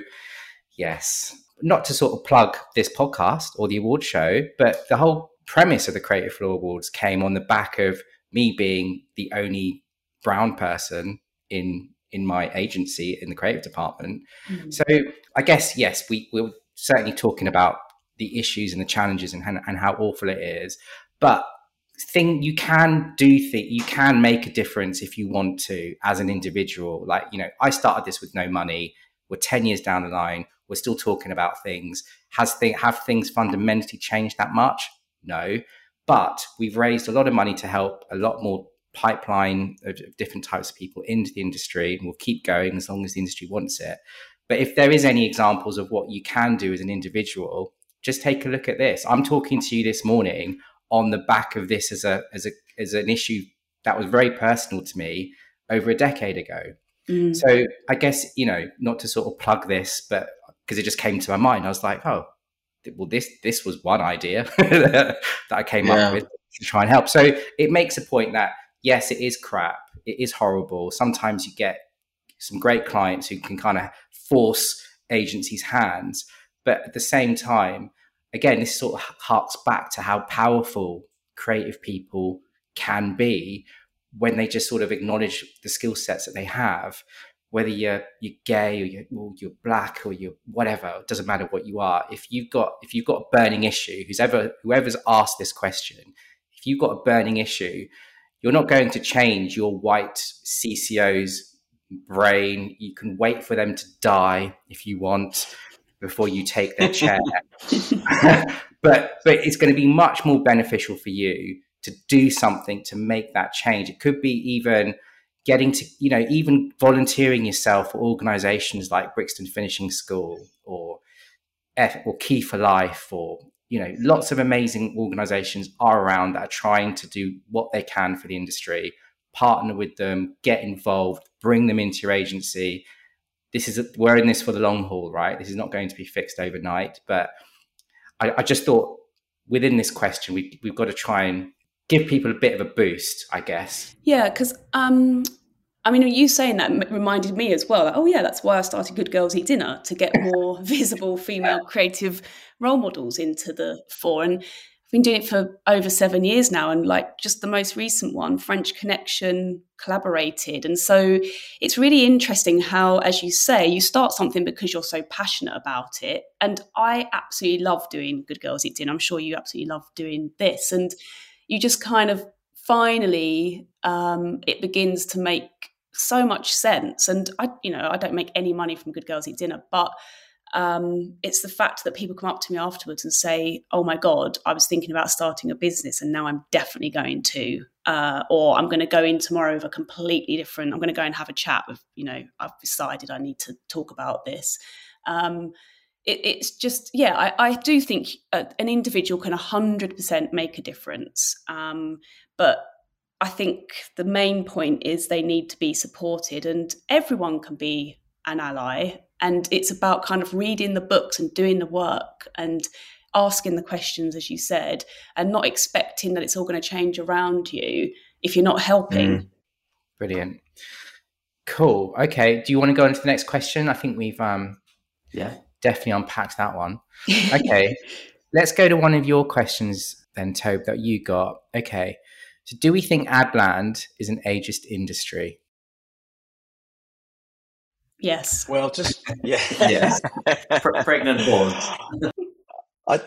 Speaker 1: yes, not to sort of plug this podcast or the award show, but the whole premise of the Creative Floor Awards came on the back of me being the only brown person in in my agency in the creative department. Mm-hmm. So I guess yes, we we're certainly talking about the issues and the challenges and, and how awful it is, but thing you can do think you can make a difference if you want to as an individual. Like you know i started this with no money. We're 10 years down the line. We're still talking about things. Has thing have things fundamentally changed that much? No. But we've raised a lot of money to help a lot more pipeline of different types of people into the industry and we'll keep going as long as the industry wants it. But if there is any examples of what you can do as an individual, just take a look at this. I'm talking to you this morning on the back of this as a as a as an issue that was very personal to me over a decade ago. Mm. So I guess you know not to sort of plug this, but because it just came to my mind, I was like, oh, well, this this was one idea that I came yeah. up with to try and help. So it makes a point that yes, it is crap. It is horrible. Sometimes you get some great clients who can kind of force agencies' hands. But at the same time, again, this sort of harks back to how powerful creative people can be when they just sort of acknowledge the skill sets that they have. whether you're you're gay or you're, or you're black or you're whatever, it doesn't matter what you are. If you've got if you've got a burning issue, who's ever whoever's asked this question, if you've got a burning issue, you're not going to change your white CCO's brain. You can wait for them to die if you want before you take their chair. but but it's going to be much more beneficial for you to do something to make that change. It could be even getting to you know even volunteering yourself for organizations like brixton finishing school or F, or key for life or you know lots of amazing organizations are around that are trying to do what they can for the industry partner with them get involved bring them into your agency this is a, we're in this for the long haul right this is not going to be fixed overnight but i, I just thought within this question we, we've got to try and give people a bit of a boost, I guess.
Speaker 2: Yeah, because um, I mean, you saying that reminded me as well. Like, oh yeah, that's why I started Good Girls Eat Dinner to get more visible female creative role models into the fore. And I've been doing it for over seven years now, and like just the most recent one, French Connection collaborated. And so it's really interesting how, as you say, you start something because you're so passionate about it. And I absolutely love doing Good Girls Eat Dinner. I'm sure you absolutely love doing this. And you just kind of finally um, it begins to make so much sense. And I, you know, I don't make any money from Good Girls Eat Dinner, but um, it's the fact that people come up to me afterwards and say, "Oh my God, I was thinking about starting a business, and now I'm definitely going to." Uh, or I'm going to go in tomorrow with a completely different. I'm going to go and have a chat with, you know, I've decided I need to talk about this. Um, it, it's just yeah I, I do think a, an individual can 100% make a difference um, but i think the main point is they need to be supported and everyone can be an ally and it's about kind of reading the books and doing the work and asking the questions as you said and not expecting that it's all going to change around you if you're not helping mm.
Speaker 1: brilliant cool okay do you want to go into the next question i think we've um
Speaker 3: yeah
Speaker 1: definitely unpacked that one. Okay, let's go to one of your questions then, Tobe, that you got. Okay, so do we think Adland is an ageist industry?
Speaker 2: Yes.
Speaker 4: Well, just yeah,
Speaker 3: yes. Pregnant pause.
Speaker 4: I,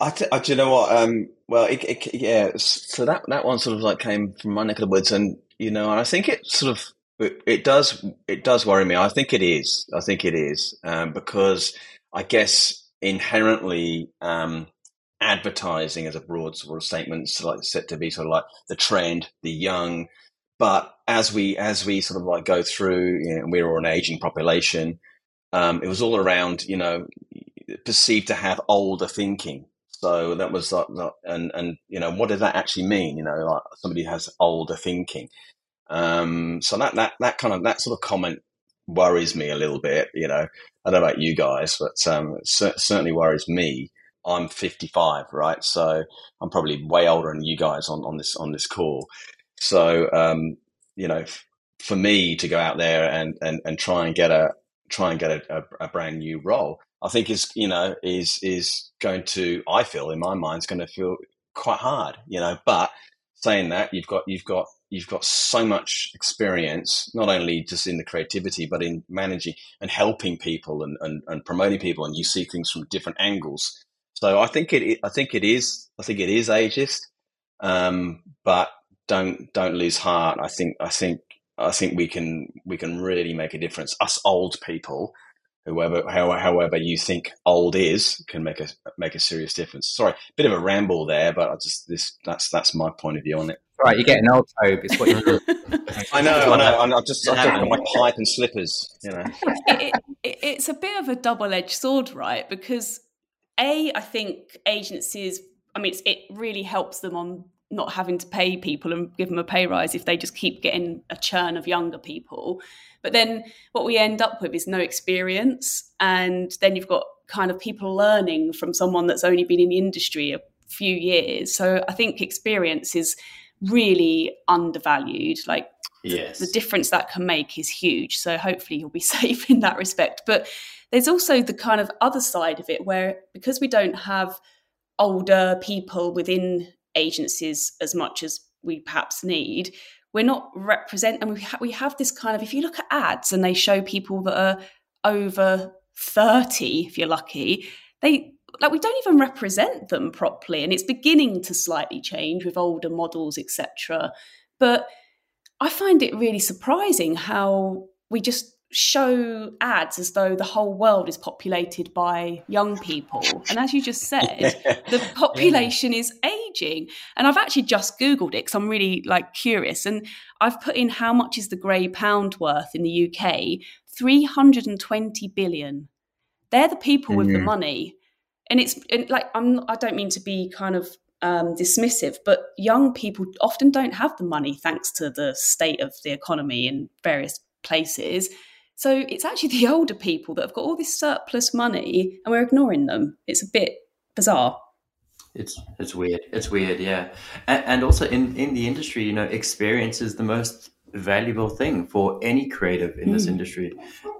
Speaker 4: I, t- I, do you know what? Um, well, it, it, yeah. So that that one sort of like came from my neck of the woods, and you know, I think it sort of it, it, does. It does worry me. I think it is. I think it is um, because I guess inherently um, advertising as a broad sort of statement is like set to be sort of like the trend, the young. But as we as we sort of like go through, you know, we're an aging population. Um, it was all around, you know, perceived to have older thinking. So that was like, and and you know, what did that actually mean? You know, like somebody has older thinking. Um, so that, that, that kind of, that sort of comment worries me a little bit, you know, I don't know about you guys, but, um, it certainly worries me. I'm 55, right? So I'm probably way older than you guys on, on this, on this call. So, um, you know, f- for me to go out there and, and, and try and get a, try and get a, a, a brand new role, I think is, you know, is, is going to, I feel in my mind, is going to feel quite hard, you know, but saying that you've got, you've got you've got so much experience, not only just in the creativity, but in managing and helping people and, and, and promoting people, and you see things from different angles. So I think it, I think it is, I think it is ageist, um, but don't don't lose heart. I think I think I think we can we can really make a difference. Us old people, whoever however, however you think old is, can make a make a serious difference. Sorry, bit of a ramble there, but I just this that's that's my point of view on it.
Speaker 1: Right, you're getting old, Tobe. It's what you're
Speaker 4: I know, I know. I'm just I've got my pipe and slippers. You know,
Speaker 2: it, it, it's a bit of a double-edged sword, right? Because a, I think agencies. I mean, it really helps them on not having to pay people and give them a pay rise if they just keep getting a churn of younger people. But then what we end up with is no experience, and then you've got kind of people learning from someone that's only been in the industry a few years. So I think experience is really undervalued. Like
Speaker 3: yes.
Speaker 2: the, the difference that can make is huge. So hopefully you'll be safe in that respect. But there's also the kind of other side of it where because we don't have older people within agencies as much as we perhaps need, we're not represent and we, ha- we have this kind of if you look at ads and they show people that are over 30 if you're lucky they like we don't even represent them properly and it's beginning to slightly change with older models etc but i find it really surprising how we just show ads as though the whole world is populated by young people and as you just said the population yeah. is aging and i've actually just googled it because i'm really like curious and i've put in how much is the grey pound worth in the uk 320 billion they're the people with mm. the money and it's and like i'm i don't mean to be kind of um, dismissive, but young people often don't have the money thanks to the state of the economy in various places. So it's actually the older people that have got all this surplus money and we're ignoring them. It's a bit bizarre.
Speaker 3: It's it's weird. It's weird, yeah. And, and also in in the industry, you know, experience is the most valuable thing for any creative in this mm. industry,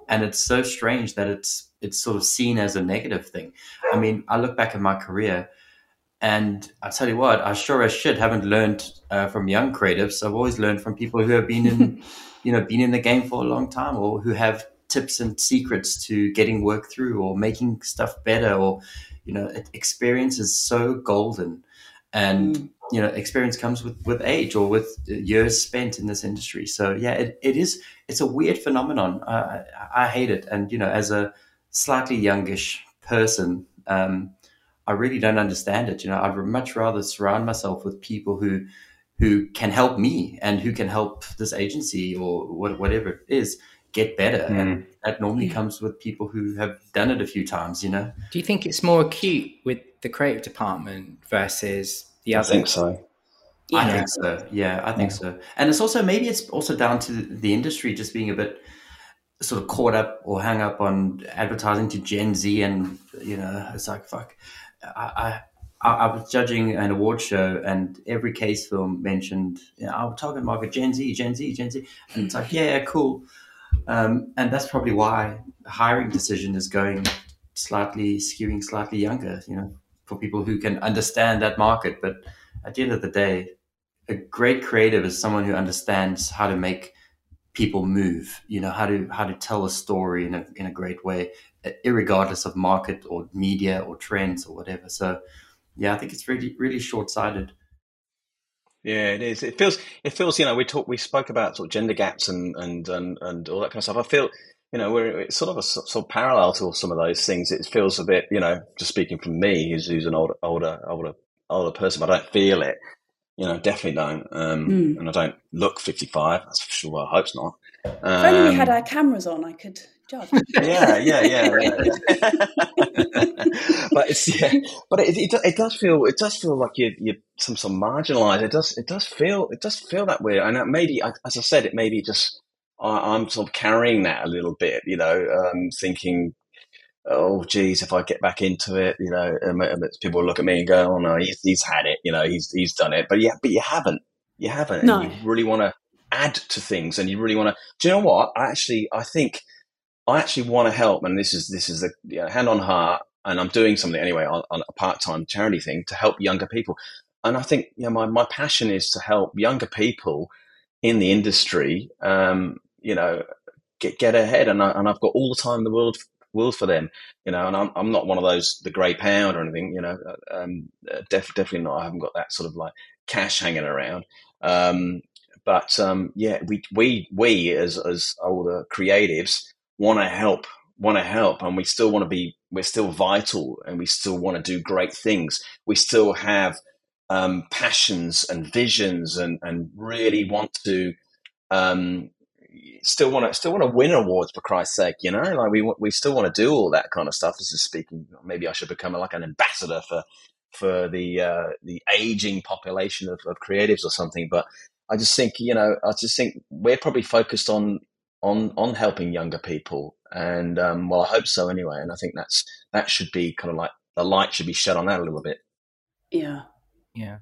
Speaker 3: and it's so strange that it's it's sort of seen as a negative thing. I mean, I look back at my career, and I tell you what, I sure as shit haven't learned uh, from young creatives. I've always learned from people who have been in you know been in the game for a long time or who have tips and secrets to getting work through or making stuff better or you know experience is so golden and mm. you know experience comes with with age or with years spent in this industry so yeah it, it is it's a weird phenomenon I, I hate it and you know as a slightly youngish person um, i really don't understand it you know i'd much rather surround myself with people who who can help me and who can help this agency or whatever it is get better. Mm. And that normally comes with people who have done it a few times, you know?
Speaker 1: Do you think it's more acute with the creative department versus the other?
Speaker 4: I think so.
Speaker 3: Yeah. I think so. Yeah, I think yeah. so. And it's also maybe it's also down to the industry just being a bit sort of caught up or hung up on advertising to Gen Z, and you know, it's like fuck. I, I, I, was judging an award show, and every case film mentioned, you know, our target market Gen Z, Gen Z, Gen Z, and it's like, yeah, cool. Um, and that's probably why the hiring decision is going slightly skewing slightly younger, you know, for people who can understand that market. But at the end of the day, a great creative is someone who understands how to make people move, you know, how to how to tell a story in a in a great way, regardless of market or media or trends or whatever. So yeah, I think it's really really short sighted.
Speaker 4: Yeah, it is. It feels it feels you know we talk we spoke about sort of gender gaps and and and, and all that kind of stuff. I feel you know we're it's sort of a sort of parallel to some of those things. It feels a bit you know just speaking from me, who's who's an older older older older person, but I don't feel it. You know, definitely don't. Um, mm. And I don't look fifty five. That's for sure. I hope it's not.
Speaker 2: Um, if only we had um, our cameras on, I could judge.
Speaker 4: Yeah, yeah, yeah. yeah. but it's yeah, but it, it, it does feel it does feel like you you some some marginalised. It does it does feel it does feel that way, and maybe as I said, it maybe just I, am sort of carrying that a little bit. You know, um, thinking. Oh geez, if I get back into it, you know, people look at me and go, "Oh no, he's, he's had it, you know, he's he's done it." But yeah, but you haven't, you haven't. No. you really want to add to things, and you really want to. Do you know what? I actually, I think I actually want to help, and this is this is a you know, hand on heart, and I'm doing something anyway on, on a part time charity thing to help younger people. And I think you know my my passion is to help younger people in the industry, um, you know, get get ahead, and I, and I've got all the time in the world world for them, you know. And I'm I'm not one of those the grey pound or anything, you know. Uh, um, uh, def, definitely not. I haven't got that sort of like cash hanging around. Um, but um, yeah, we we we as as older creatives want to help, want to help, and we still want to be, we're still vital, and we still want to do great things. We still have um, passions and visions, and and really want to. Um, still want to still want to win awards for Christ's sake, you know. Like we we still want to do all that kind of stuff. This is speaking. Maybe I should become like an ambassador for for the uh, the aging population of, of creatives or something. But I just think you know I just think we're probably focused on on on helping younger people, and um, well, I hope so anyway. And I think that's that should be kind of like the light should be shed on that a little bit.
Speaker 2: Yeah,
Speaker 1: yeah.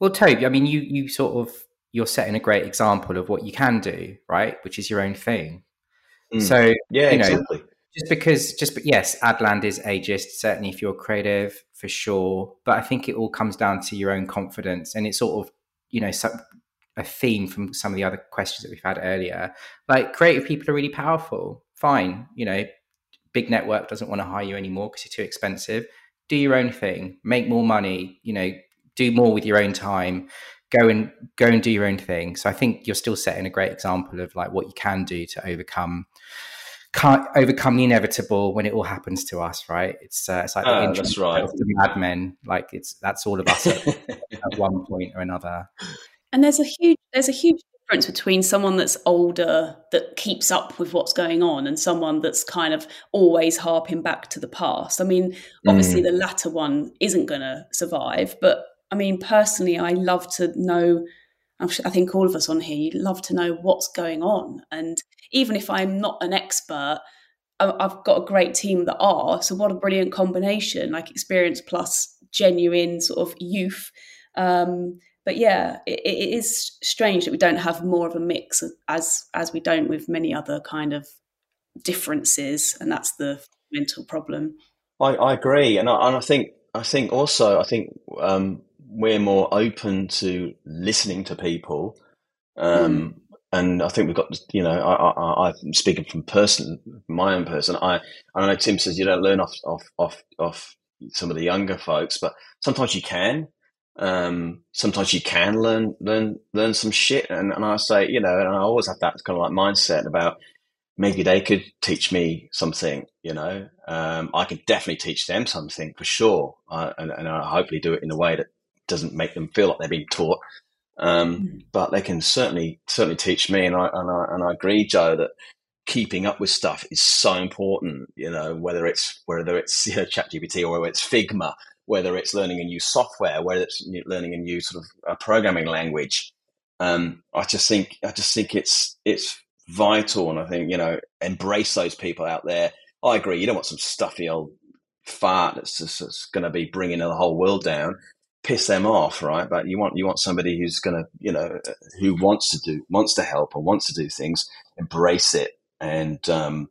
Speaker 1: Well, Toby, I mean, you you sort of you're setting a great example of what you can do, right? Which is your own thing. Mm. So
Speaker 4: yeah, you know, exactly.
Speaker 1: Just because, just but yes, Adland is ageist. Certainly, if you're creative, for sure. But I think it all comes down to your own confidence, and it's sort of you know, so, a theme from some of the other questions that we've had earlier. Like creative people are really powerful. Fine, you know, big network doesn't want to hire you anymore because you're too expensive. Do your own thing, make more money, you know, do more with your own time. Go and go and do your own thing. So I think you're still setting a great example of like what you can do to overcome can't overcome the inevitable when it all happens to us, right? It's uh, it's like the
Speaker 4: uh, that's right.
Speaker 1: of the Mad Men. Like it's that's all of us at, at one point or another.
Speaker 2: And there's a huge there's a huge difference between someone that's older that keeps up with what's going on and someone that's kind of always harping back to the past. I mean, obviously mm. the latter one isn't going to survive, but I mean personally I love to know I think all of us on here love to know what's going on and even if I'm not an expert I've got a great team that are so what a brilliant combination like experience plus genuine sort of youth um, but yeah, it, it is strange that we don't have more of a mix as as we don't with many other kind of differences, and that's the mental problem.
Speaker 4: I, I agree, and I, and I think I think also I think um, we're more open to listening to people, um, mm. and I think we've got you know I, I, am speaking from person my own person. I I know Tim says you don't learn off off off off some of the younger folks, but sometimes you can. Um, sometimes you can learn learn learn some shit, and, and I say, you know, and I always have that kind of like mindset about maybe they could teach me something. You know, um, I can definitely teach them something for sure, uh, and, and I hopefully do it in a way that doesn't make them feel like they're being taught. Um, mm-hmm. But they can certainly certainly teach me, and I and I and I agree, Jo, that keeping up with stuff is so important. You know, whether it's whether it's you know, ChatGPT or whether it's Figma whether it's learning a new software, whether it's learning a new sort of programming language. Um, I just think I just think it's it's vital, and I think you know embrace those people out there. I agree. You don't want some stuffy old fart that's just going to be bringing the whole world down. Piss them off, right? But you want you want somebody who's going to you know who wants to do wants to help and wants to do things. Embrace it, and um,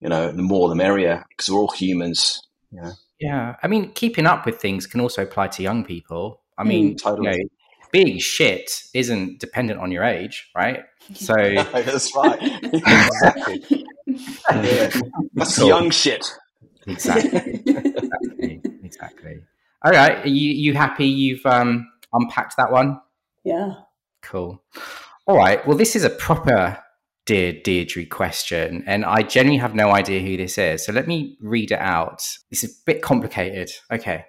Speaker 4: you know the more the merrier because we're all humans. You know.
Speaker 1: Yeah, I mean, keeping up with things can also apply to young people. I mean, mm, totally. you know, being shit isn't dependent on your age, right? So
Speaker 4: that's right. exactly. yeah. That's cool. young shit.
Speaker 1: Exactly. exactly. Exactly. All right. Are you you happy you've um unpacked that one?
Speaker 2: Yeah.
Speaker 1: Cool. All right. Well, this is a proper Dear Deidre question, and I genuinely have no idea who this is. So let me read it out. This is a bit complicated. Okay.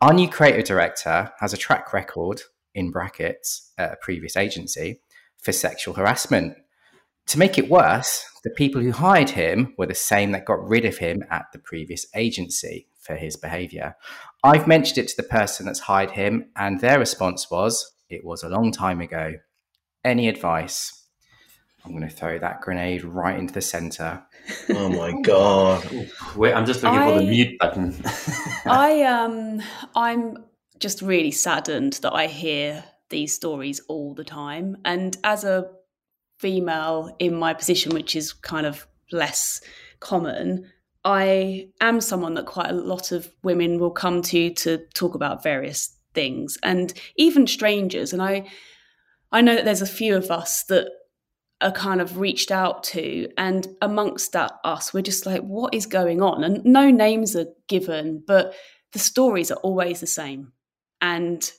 Speaker 1: Our new creative director has a track record, in brackets, at a previous agency, for sexual harassment. To make it worse, the people who hired him were the same that got rid of him at the previous agency for his behavior. I've mentioned it to the person that's hired him, and their response was, It was a long time ago. Any advice? I'm going to throw that grenade right into the center.
Speaker 4: Oh my god!
Speaker 3: Wait, I'm just looking I, for the mute button.
Speaker 2: I um, I'm just really saddened that I hear these stories all the time, and as a female in my position, which is kind of less common, I am someone that quite a lot of women will come to to talk about various things, and even strangers. And I, I know that there's a few of us that are kind of reached out to and amongst that us we're just like what is going on? And no names are given but the stories are always the same. And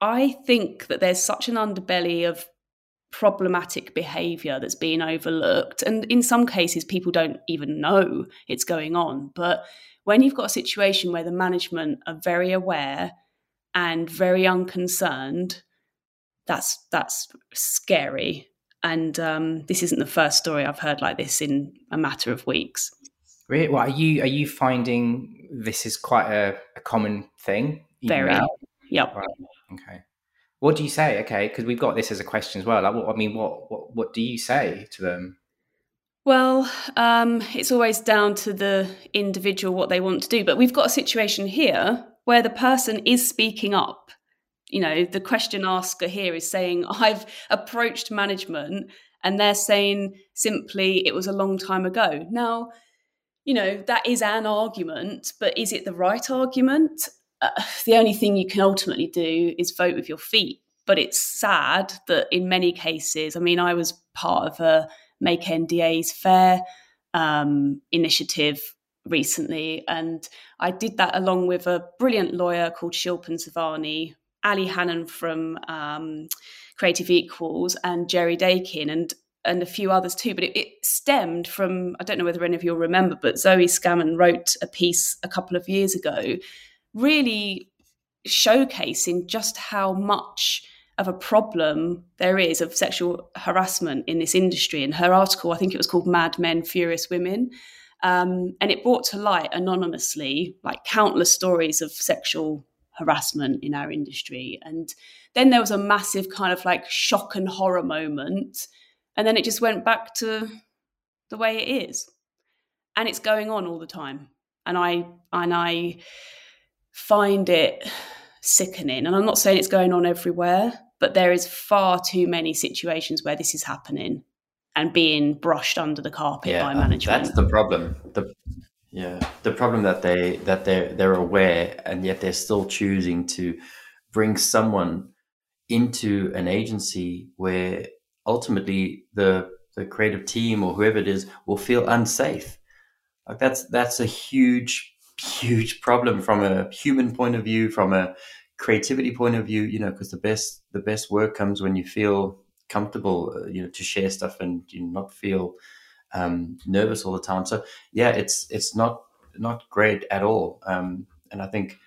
Speaker 2: i think that there's such an underbelly of problematic behavior that's being overlooked. And in some cases people don't even know it's going on. But when you've got a situation where the management are very aware and very unconcerned that's that's scary and um, this isn't the first story I've heard like this in a matter of weeks.
Speaker 1: Really? Well, are you are you finding this is quite a, a common thing?
Speaker 2: Very. Now? Yep. Right.
Speaker 1: Okay. What do you say? Okay, because we've got this as a question as well. Like, what, I mean, what, what what do you say to them?
Speaker 2: Well, um, it's always down to the individual what they want to do. But we've got a situation here where the person is speaking up you know the question asker here is saying i've approached management and they're saying simply it was a long time ago. Now you know that is an argument but is it the right argument? Uh, the only thing you can ultimately do is vote with your feet. But it's sad that in many cases, I mean, I was part of a Make NDAs Fair um, initiative recently, and I did that along with a brilliant lawyer called Shilpen Savani, Ali Hanan from um, Creative Equals, and Jerry Dakin, and and a few others too. But it, it, stemmed from I don't know whether any of you'll remember, but Zoe Scaman wrote a piece a couple of years ago, really showcasing just how much of a problem there is of sexual harassment in this industry. In her article, I think it was called Mad Men, Furious Women. Um, and it brought to light anonymously like countless stories of sexual harassment in our industry. And then there was a massive kind of like shock and horror moment. And then it just went back to the way it is. And it's going on all the time. And I and I find it sickening. And I'm not saying it's going on everywhere, but there is far too many situations where this is happening and being brushed under the carpet
Speaker 3: yeah,
Speaker 2: by management.
Speaker 3: That's the problem. The yeah, the problem that they that they they're aware and yet they're still choosing to bring someone into an agency where ultimately the the creative team or whoever it is will feel unsafe. Like that's that's a huge huge problem from a human point of view, from a creativity point of view, you know, because the best the best work comes when you feel comfortable, uh, you know, to share stuff and you not feel um, nervous all the time. So yeah, it's it's not not great at all. Um, and I think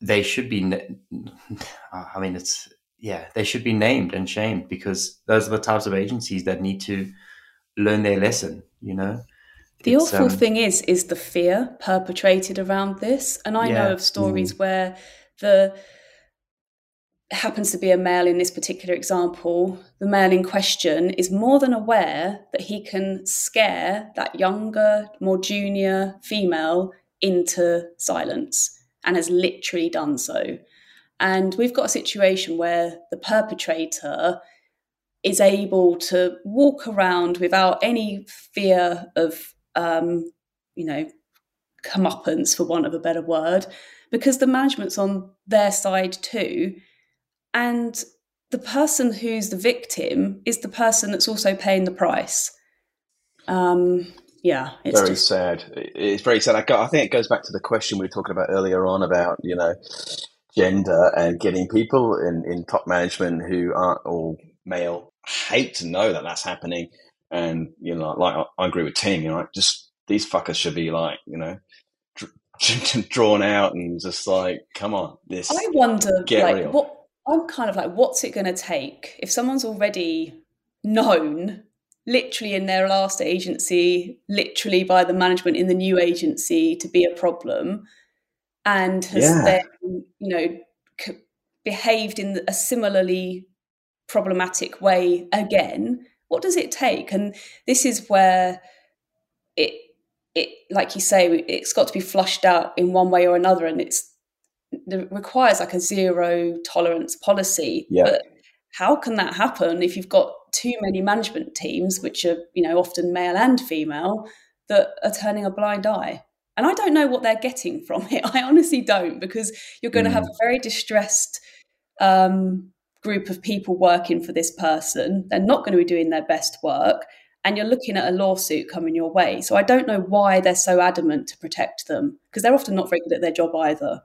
Speaker 3: they should be. I mean, it's yeah, they should be named and shamed because those are the types of agencies that need to learn their lesson. You know.
Speaker 2: The it's, awful um, thing is, is the fear perpetrated around this, and I yeah, know of stories mm. where the happens to be a male in this particular example, the male in question is more than aware that he can scare that younger, more junior female into silence and has literally done so. And we've got a situation where the perpetrator is able to walk around without any fear of, um, you know, comeuppance, for want of a better word, because the management's on their side too. And the person who's the victim is the person that's also paying the price. Um, yeah,
Speaker 4: it's very just... sad. It's very sad. I, I think it goes back to the question we were talking about earlier on about you know gender and getting people in, in top management who aren't all male. I hate to know that that's happening, and you know, like I agree with Tim. You know, just these fuckers should be like you know drawn out and just like, come on, this.
Speaker 2: I wonder, like, real. what I'm kind of like, what's it going to take if someone's already known, literally in their last agency, literally by the management in the new agency to be a problem, and has yeah. then, you know, c- behaved in a similarly problematic way again? What does it take? And this is where it it like you say it's got to be flushed out in one way or another and it's it requires like a zero tolerance policy
Speaker 4: yeah.
Speaker 2: but how can that happen if you've got too many management teams which are you know often male and female that are turning a blind eye and i don't know what they're getting from it i honestly don't because you're going mm. to have a very distressed um, group of people working for this person they're not going to be doing their best work and you're looking at a lawsuit coming your way. So I don't know why they're so adamant to protect them because they're often not very good at their job either.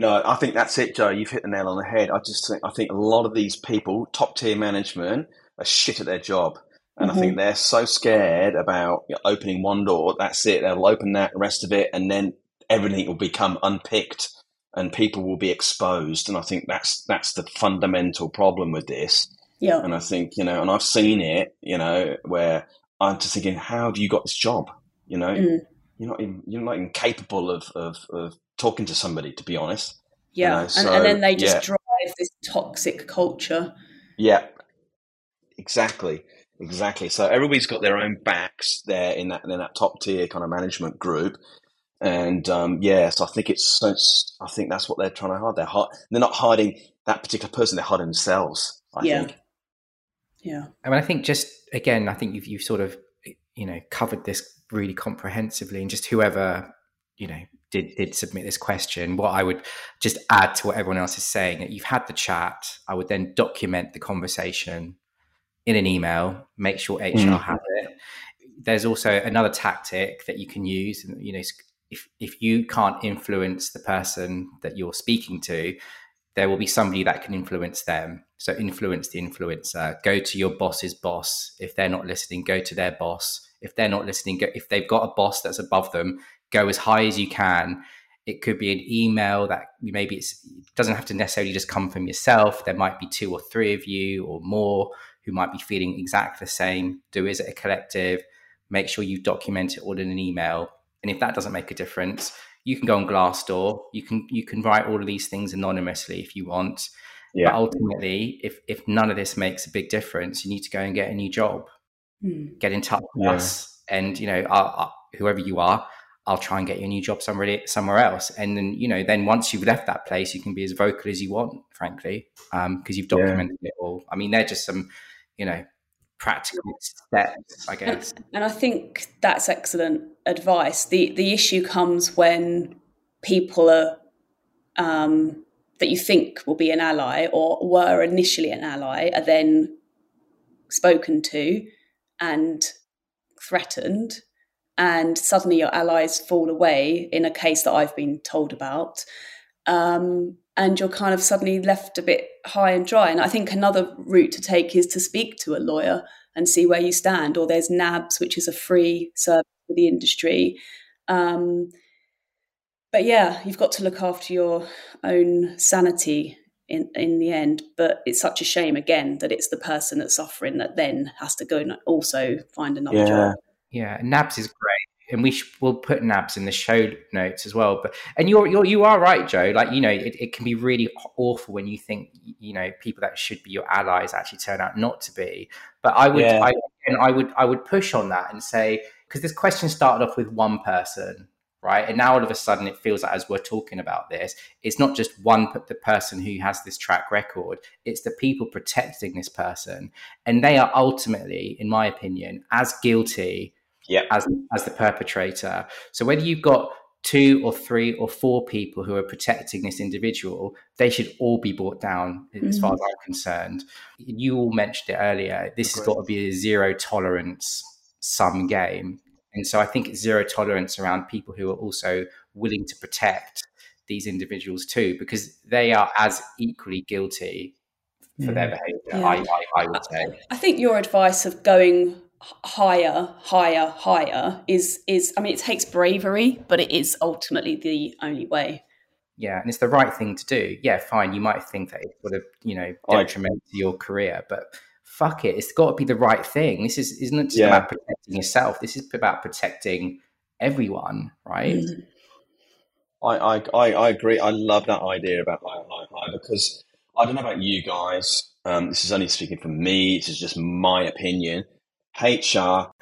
Speaker 4: No, I think that's it, Jo. You've hit the nail on the head. I just think I think a lot of these people, top tier management, are shit at their job. And mm-hmm. I think mm-hmm. they're so scared about opening one door. That's it. They'll open that, rest of it, and then everything will become unpicked, and people will be exposed. And I think that's that's the fundamental problem with this.
Speaker 2: Yeah.
Speaker 4: And I think, you know, and I've seen it, you know, where I'm just thinking, how have you got this job? You know, mm. you're not even, you're not even capable of, of, of talking to somebody, to be honest.
Speaker 2: Yeah. You know? so, and, and, then they just yeah. drive this toxic culture.
Speaker 4: Yeah. Exactly. Exactly. So everybody's got their own backs there in that in that top tier kind of management group, and um, yeah, so I think it's, it's I think that's what they're trying to hide. They're hide, they're not hiding that particular person; they're hiding themselves. I yeah. think.
Speaker 2: Yeah.
Speaker 1: I mean, I think just again, I think you've you've sort of you know covered this really comprehensively, and just whoever you know did did submit this question, what I would just add to what everyone else is saying that you've had the chat, I would then document the conversation in an email, make sure HR mm. has it. There's also another tactic that you can use, you know, if if you can't influence the person that you're speaking to, there will be somebody that can influence them. So influence the influencer. Go to your boss's boss. If they're not listening, go to their boss. If they're not listening, go, if they've got a boss that's above them, go as high as you can. It could be an email that maybe it doesn't have to necessarily just come from yourself. There might be two or three of you or more who might be feeling exactly the same. Do is it a collective? Make sure you document it all in an email. And if that doesn't make a difference, you can go on Glassdoor. You can you can write all of these things anonymously if you want. Yeah. But ultimately, if if none of this makes a big difference, you need to go and get a new job. Hmm. Get in touch with yeah. us, and you know, I'll, I'll, whoever you are, I'll try and get you a new job somewhere somewhere else. And then you know, then once you've left that place, you can be as vocal as you want, frankly, because um, you've documented yeah. it all. I mean, they're just some, you know, practical steps, I guess.
Speaker 2: And, and I think that's excellent advice. The the issue comes when people are um, that you think will be an ally or were initially an ally are then spoken to and threatened and suddenly your allies fall away in a case that I've been told about um, and you're kind of suddenly left a bit high and dry. And I think another route to take is to speak to a lawyer and see where you stand. Or there's NABS, which is a free service for the industry. Um, but yeah, you've got to look after your own sanity in in the end. But it's such a shame again that it's the person that's suffering that then has to go and also find another
Speaker 3: yeah.
Speaker 2: job.
Speaker 1: Yeah, NABS is great and we sh- will put NABS in the show notes as well. But and you're you're you are right, Jo. Like you know, it, it can be really awful when you think you know people that should be your allies actually turn out not to be. But I would, yeah. I, and I would, I would push on that and say because this question started off with one person, right? And now all of a sudden it feels like as we're talking about this, it's not just one the person who has this track record; it's the people protecting this person, and they are ultimately, in my opinion, as guilty
Speaker 4: yeah.
Speaker 1: as as the perpetrator. So whether you've got two or three or four people who are protecting this individual, they should all be brought down mm-hmm. as far as I'm concerned. You all mentioned it earlier. This has got to be a zero tolerance sum game. And so I think it's zero tolerance around people who are also willing to protect these individuals too, because they are as equally guilty for their behavior, yeah. I, I, I would say.
Speaker 2: I think your advice of going higher higher higher is is i mean it takes bravery but it is ultimately the only way.
Speaker 1: Yeah and it's the right thing to do. Yeah fine you might think that it's sort of you know detriment to your career but fuck it it's got to be the right thing. This is isn't just yeah. about protecting yourself? This is about protecting everyone right? Mm.
Speaker 4: I, I, I I agree. I love that idea about higher higher higher because i don't know about you guys um, this is only speaking for me this is just my opinion HR.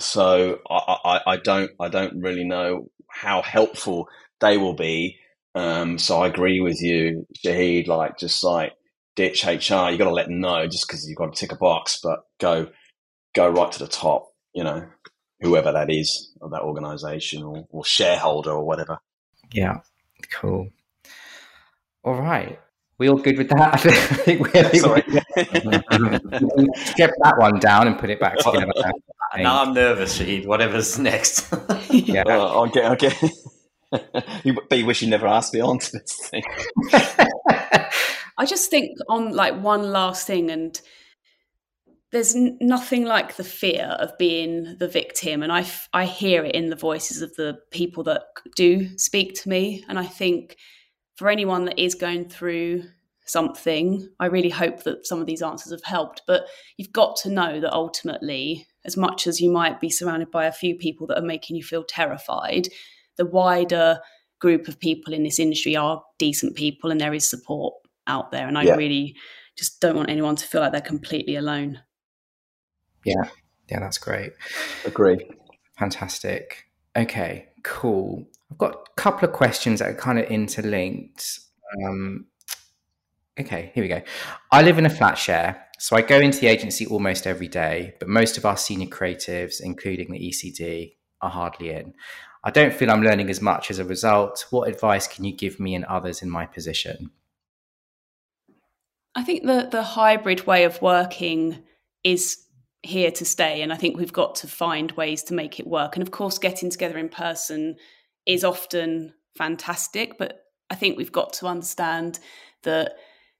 Speaker 4: So I, I, I don't I don't really know how helpful they will be. Um, so I agree with you, Shahid. Like just like ditch HR. You got to let them know just because you've got to tick a box, but go go right to the top. You know, whoever that is of that organization or, or shareholder or whatever.
Speaker 1: Yeah, cool. All right we all good with that? I think we, I think
Speaker 3: Sorry.
Speaker 1: we strip that one down and put it back together.
Speaker 3: now I'm nervous, Shahid. Whatever's next.
Speaker 4: yeah. Uh, okay, okay. you, but you wish you never asked me on to this thing.
Speaker 2: I just think on like one last thing, and there's n- nothing like the fear of being the victim, and I, f- I hear it in the voices of the people that do speak to me, and I think for anyone that is going through something, I really hope that some of these answers have helped. But you've got to know that ultimately, as much as you might be surrounded by a few people that are making you feel terrified, the wider group of people in this industry are decent people and there is support out there. And I yeah. really just don't want anyone to feel like they're completely alone.
Speaker 1: Yeah. Yeah, that's great.
Speaker 4: Agree.
Speaker 1: Fantastic. Okay, cool. I've got a couple of questions that are kind of interlinked. Um, okay, here we go. I live in a flat share, so I go into the agency almost every day, but most of our senior creatives, including the ECD, are hardly in. I don't feel I'm learning as much as a result. What advice can you give me and others in my position?
Speaker 2: I think the the hybrid way of working is here to stay and I think we've got to find ways to make it work. And of course getting together in person is often fantastic, but I think we've got to understand that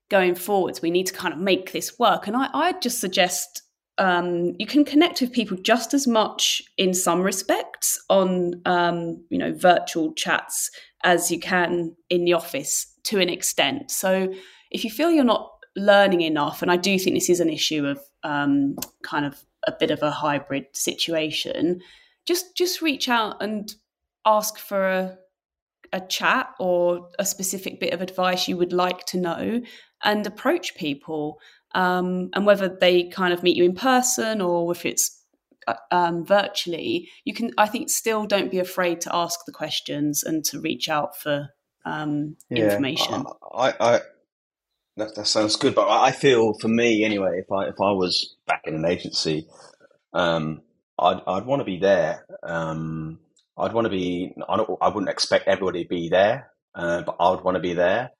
Speaker 2: going forwards we need to kind of make this work. And I I just suggest um, you can connect with people just as much in some respects on um, you know virtual chats as you can in the office to an extent. So if you feel you're not learning enough, and I do think this is an issue of um, kind of a bit of a hybrid situation, just just reach out and ask for a a chat or a specific bit of advice you would like to know and approach people um, and whether they kind of meet you in person or if it's uh, um, virtually, you can. I think still don't be afraid to ask the questions and to reach out for um, yeah, information.
Speaker 4: I, I that, that, sounds good, but I feel for me anyway, if I if I was back in an agency, um, I'd I'd want to be there. I'd want to be. I, I wouldn't expect everybody to be there, uh, but I would want to be there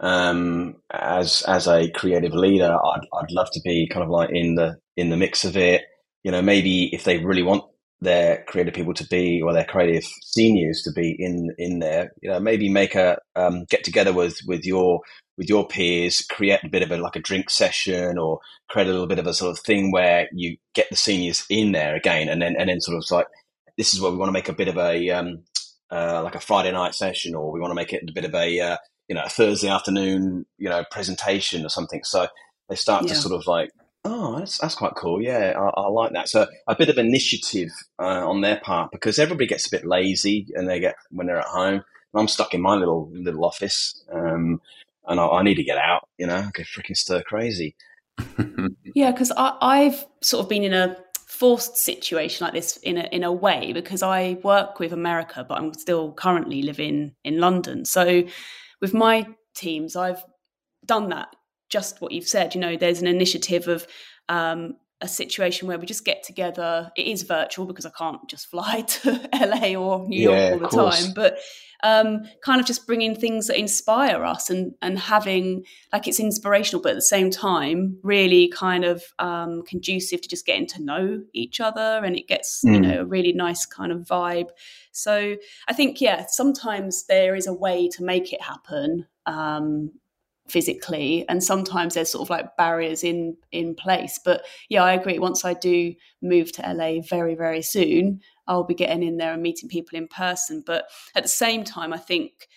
Speaker 4: um, as as a creative leader, I'd I'd love to be kind of like in the in the mix of it. You know, maybe if they really want their creative people to be or their creative seniors to be in in there, you know, maybe make a um, get together with with your with your peers, create a bit of a like a drink session or create a little bit of a sort of thing where you get the seniors in there again, and then and then sort of like this is where we want to make a bit of a um, uh, like a Friday night session, or we want to make it a bit of a uh, you know, a Thursday afternoon, you know, presentation or something. So they start yeah. to sort of like, oh, that's, that's quite cool. Yeah, I, I like that. So a bit of initiative uh, on their part because everybody gets a bit lazy and they get when they're at home. I'm stuck in my little little office, um, and I, I, need to get out. You know, I get freaking stir crazy.
Speaker 2: yeah, because I've sort of been in a forced situation like this in a in a way because I work with America, but I'm still currently living in London. So with my teams, I've done that. Just what you've said. You know, there's an initiative of um, a situation where we just get together. It is virtual because I can't just fly to LA or New York all the time, but um, kind of just bringing things that inspire us and and having like it's inspirational, but at the same time, really kind of um, conducive to just getting to know each other, and it gets mm. you know a really nice kind of vibe. So I think, yeah, sometimes there is a way to make it happen um, physically, and sometimes there's sort of like barriers in in place. But yeah, I agree. Once I do move to LA very very soon, I'll be getting in there and meeting people in person. But at the same time, I think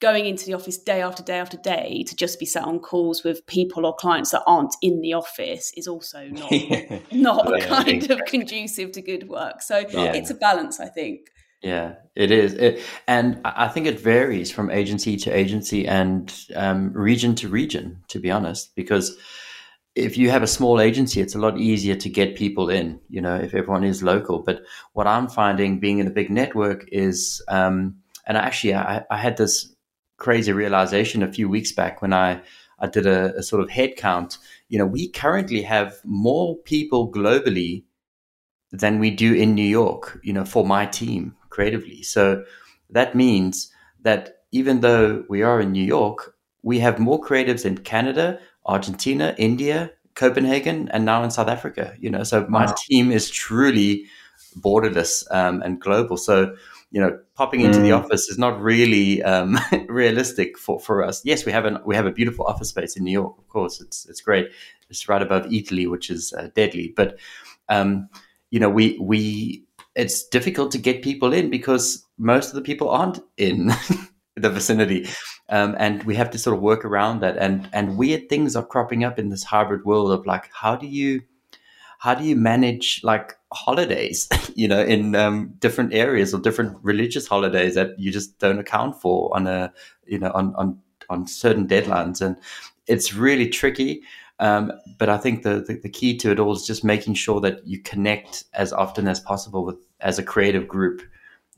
Speaker 2: going into the office day after day after day to just be sat on calls with people or clients that aren't in the office is also not not kind of conducive to good work. So yeah. it's a balance, I think.
Speaker 3: Yeah, it is. It, and I think it varies from agency to agency and um, region to region, to be honest, because if you have a small agency, it's a lot easier to get people in, you know, if everyone is local. But what I'm finding being in a big network is, um, and actually, I, I, had this crazy realization a few weeks back when I, I did a, a sort of head count. You know, we currently have more people globally than we do in New York, you know, for my team creatively. So that means that even though we are in New York, we have more creatives in Canada, Argentina, India, Copenhagen, and now in South Africa. You know, so my wow. team is truly borderless um, and global. So you know, popping into mm. the office is not really um, realistic for, for us. Yes, we have an we have a beautiful office space in New York. Of course, it's it's great. It's right above Eataly, which is uh, deadly. But um, you know, we we it's difficult to get people in because most of the people aren't in the vicinity. Um, and we have to sort of work around that. And and weird things are cropping up in this hybrid world of like, how do you how do you manage like holidays, you know, in um, different areas or different religious holidays that you just don't account for on a you know on on on certain deadlines, and it's really tricky. Um, but I think the, the, the key to it all is just making sure that you connect as often as possible with as a creative group.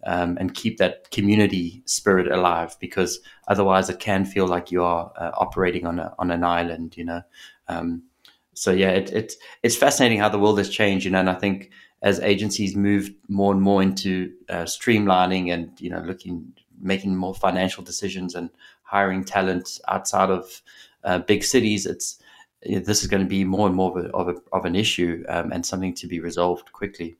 Speaker 3: Um, and keep that community spirit alive because otherwise it can feel like you are uh, operating on a, on an island, you know. Um, so yeah, it, it, it's fascinating how the world has changed, you know. And I think as agencies move more and more into uh, streamlining and you know looking making more financial decisions and hiring talent outside of uh, big cities, it's this is going to be more and more of, a, of, a, of an issue um, and something to be resolved quickly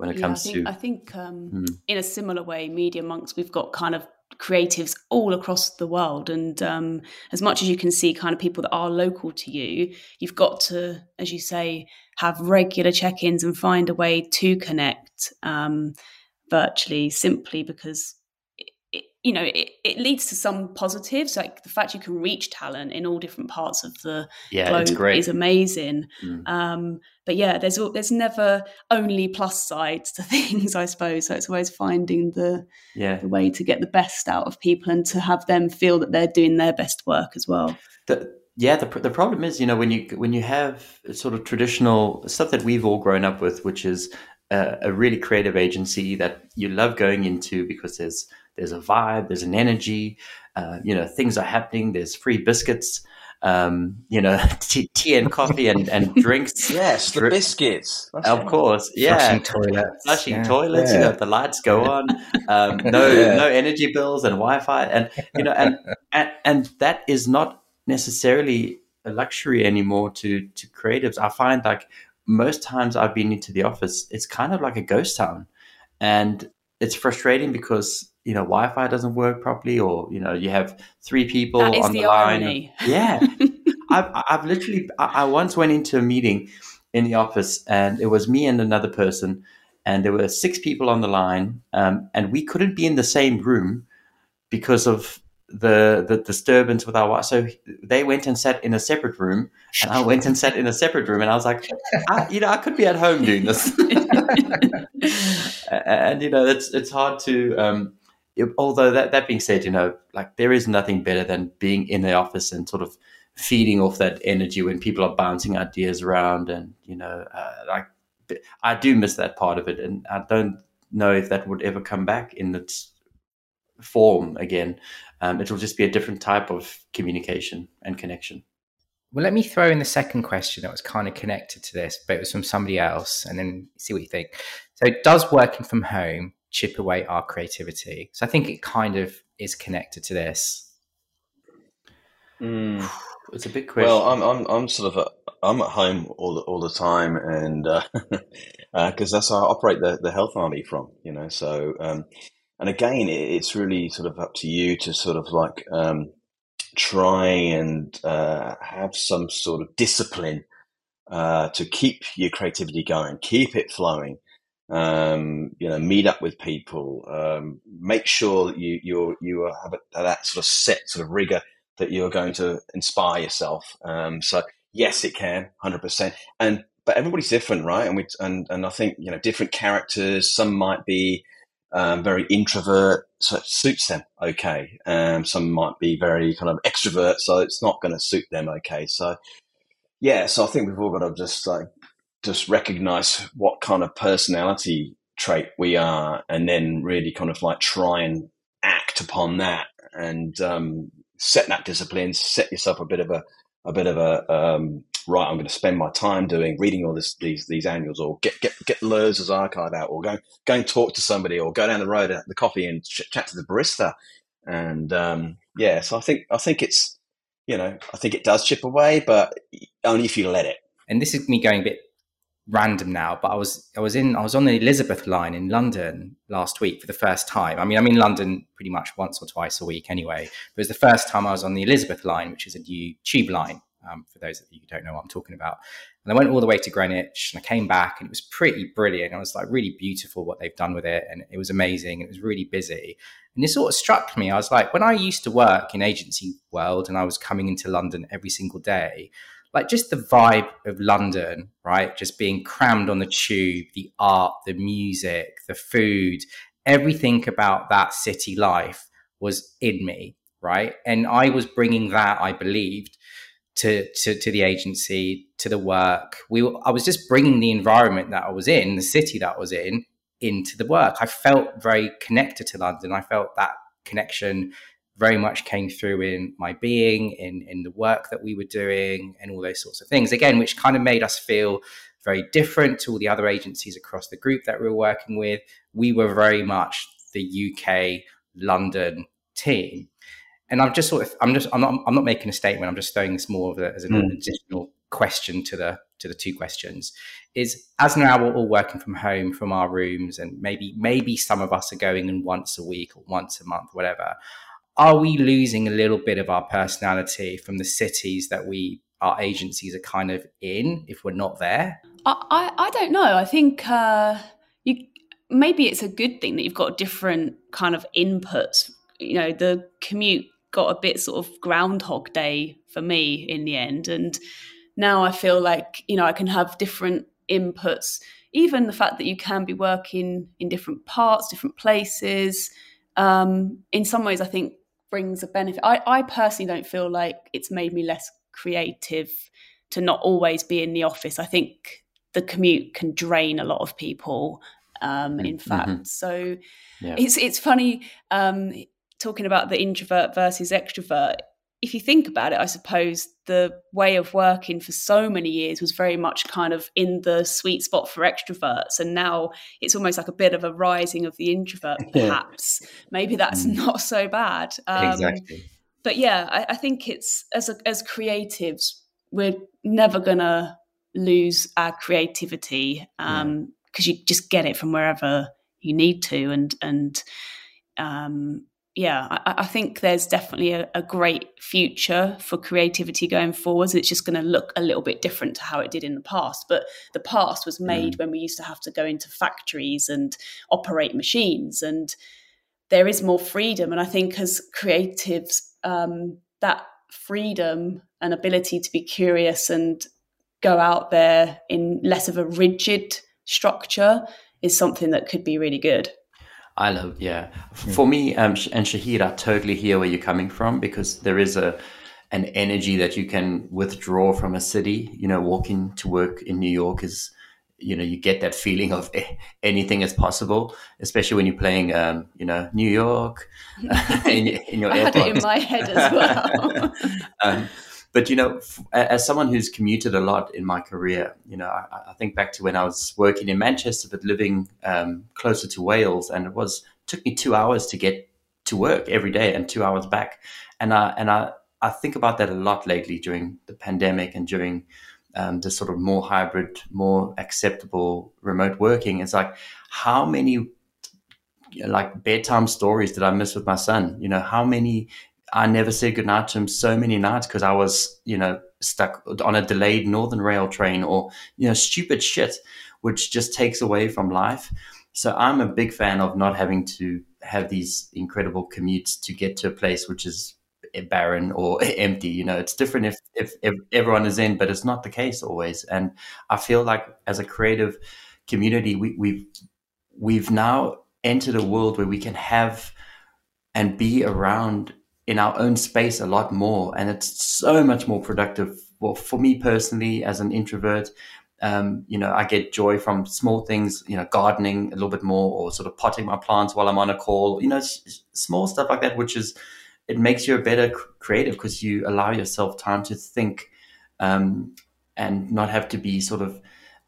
Speaker 3: when it yeah, comes
Speaker 2: I think,
Speaker 3: to.
Speaker 2: I think um, hmm. in a similar way, Media Monks, we've got kind of creatives all across the world. And um, as much as you can see kind of people that are local to you, you've got to, as you say, have regular check ins and find a way to connect um, virtually simply because you know it, it leads to some positives like the fact you can reach talent in all different parts of the
Speaker 3: yeah,
Speaker 2: globe is amazing. Mm. um, but yeah there's there's never only plus sides to things i suppose. So it's always finding the
Speaker 3: yeah.
Speaker 2: the way to get the best out of people and to have them feel that they're doing their best work as well.
Speaker 3: The, yeah the, the problem is you know when you when you have sort of traditional stuff that we've all grown up with which is a, a really creative agency that you love going into because there's there's a vibe, there's an energy, uh, you know, things are happening. There's free biscuits, um, you know, tea, tea, and coffee and, and drinks.
Speaker 4: Yes, the biscuits.
Speaker 3: That's of course, yeah.
Speaker 1: Flushing toilets,
Speaker 3: flushing yeah. toilets. Yeah. You know, the lights go on. Um, no, yeah. no energy bills and Wi-Fi, and you know, and, and and that is not necessarily a luxury anymore to to creatives. I find like most times I've been into the office, it's kind of like a ghost town, and it's frustrating because you know Wi-Fi doesn't work properly, or you know you have three people on the, the line.
Speaker 2: Irony.
Speaker 3: Yeah, I've, I've literally I, I once went into a meeting in the office, and it was me and another person, and there were six people on the line, um, and we couldn't be in the same room because of the the disturbance with our wife. So they went and sat in a separate room, and I went and sat in a separate room, and I was like, I, you know, I could be at home doing this. and you know, it's it's hard to. Um, although that that being said, you know, like there is nothing better than being in the office and sort of feeding off that energy when people are bouncing ideas around, and you know, uh, like I do miss that part of it, and I don't know if that would ever come back in its form again. Um, it will just be a different type of communication and connection.
Speaker 1: Well, let me throw in the second question that was kind of connected to this, but it was from somebody else, and then see what you think. So, does working from home chip away our creativity? So, I think it kind of is connected to this.
Speaker 3: Mm. It's a big question.
Speaker 4: Well, I'm I'm I'm sort of a, I'm at home all the, all the time, and because uh, uh, that's how I operate the the health army from, you know. So um, and again, it's really sort of up to you to sort of like um, try and uh, have some sort of discipline uh, to keep your creativity going, keep it flowing. Um, you know, meet up with people, um, make sure that you you you have a, that sort of set sort of rigor that you're going to inspire yourself. Um, so yes, it can, hundred percent. And but everybody's different, right? And we and and I think you know different characters. Some might be um, very introvert, so it suits them okay. Um, some might be very kind of extrovert, so it's not going to suit them okay. So, yeah, so I think we've all got to just like just recognize what kind of personality trait we are, and then really kind of like try and act upon that and um, set that discipline, set yourself a bit of a a bit of a um, right, I'm going to spend my time doing reading all this, these these annuals, or get get get Lürzer's archive out, or go go and talk to somebody, or go down the road at the coffee and ch- chat to the barista. And um, yeah, so I think I think it's you know I think it does chip away, but only if you let it.
Speaker 1: And this is me going a bit random now, but I was I was in I was on the Elizabeth line in London last week for the first time. I mean, I'm in London pretty much once or twice a week anyway. But it was the first time I was on the Elizabeth line, which is a new tube line um, for those of you who don't know what I'm talking about. And I went all the way to Greenwich and I came back and it was pretty brilliant. It was like really beautiful what they've done with it. And it was amazing. It was really busy. And this sort of struck me. I was like, when I used to work in agency world and I was coming into London every single day, like just the vibe of London, right? Just being crammed on the tube, the art, the music, the food, everything about that city life was in me, right? And I was bringing that, I believed, to, to, to the agency, to the work. We, were, I was just bringing the environment that I was in, the city that I was in, into the work. I felt very connected to London. I felt that connection very much came through in my being, in in the work that we were doing, and all those sorts of things. Again, which kind of made us feel very different to all the other agencies across the group that we were working with. We were very much the UK London team. And I'm just sort of, I'm just, I'm not, I'm not making a statement. I'm just throwing this more of a, as an mm. additional question to the to the two questions. Is as now we're all working from home from our rooms, and maybe maybe some of us are going in once a week or once a month, whatever. Are we losing a little bit of our personality from the cities that we our agencies are kind of in if we're not there?
Speaker 2: I I, I don't know. I think uh, you maybe it's a good thing that you've got different kind of inputs. You know, the commute got a bit sort of groundhog day for me in the end and now i feel like you know i can have different inputs even the fact that you can be working in different parts different places um, in some ways i think brings a benefit I, I personally don't feel like it's made me less creative to not always be in the office i think the commute can drain a lot of people um, in mm-hmm. fact mm-hmm. so yeah. it's it's funny um, talking about the introvert versus extrovert, if you think about it, I suppose the way of working for so many years was very much kind of in the sweet spot for extroverts. And now it's almost like a bit of a rising of the introvert, perhaps. Maybe that's mm. not so bad.
Speaker 1: Um, exactly.
Speaker 2: But yeah, I, I think it's as a, as creatives, we're never gonna lose our creativity because um, yeah. you just get it from wherever you need to, and and um, yeah, I, I, think there's definitely a, a, great future for creativity going forwards. It's just going to look a little bit different to how it did in the past. But the past was made mm. when we used to have to go into factories and operate machines, and there is more freedom. And I think as creatives, um, that freedom and ability to be curious and go out there in less of a rigid structure is something that could be really good.
Speaker 3: I love, yeah. For me, um, and Shahid, I totally hear where you're coming from because there is a an energy that you can withdraw from a city. You know, walking to work in New York is, you know, you get that feeling of anything is possible, especially when you're playing, um, you know, New York
Speaker 2: in, in, your I had it in my head as well.
Speaker 3: um, but you know, as someone who's commuted a lot in my career, you know, I, I think back to when I was working in Manchester, but living um, closer to Wales, and it was took me two hours to get to work every day and two hours back, and I and I I think about that a lot lately during the pandemic and during um, the sort of more hybrid, more acceptable remote working. It's like how many like bedtime stories did I miss with my son? You know, how many I never said goodnight to him so many nights because I was, you know, stuck on a delayed Northern Rail train or, you know, stupid shit, which just takes away from life. So I'm a big fan of not having to have these incredible commutes to get to a place which is eh, barren or empty. You know, it's different if, if, if everyone is in, but it's not the case always. And I feel like as a creative community, we, we've, we've now entered a world where we can have and be around in our own space a lot more. And it's so much more productive. Well, for me personally, as an introvert, um, you know, I get joy from small things, you know, gardening a little bit more or sort of potting my plants while I'm on a call, you know, s- small stuff like that, which is, it makes you a better creative because you allow yourself time to think um, and not have to be sort of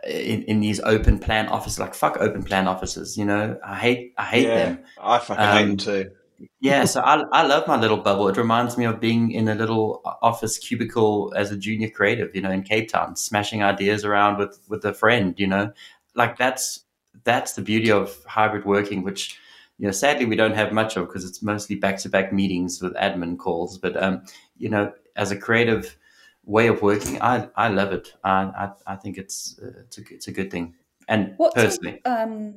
Speaker 3: in, in these open plan offices. Like fuck open plan offices, you know. I hate I hate yeah, them.
Speaker 4: I fucking um, hate them too
Speaker 3: yeah, so I, I love my little bubble. It reminds me of being in a little office cubicle as a junior creative, you know, in Cape Town, smashing ideas around with with a friend, you know, like that's that's the beauty of hybrid working, which you know, sadly we don't have much of because it's mostly back to back meetings with admin calls. But um, you know, as a creative way of working, I I love it. I I, I think it's uh, it's a it's a good thing. And what personally,
Speaker 2: um,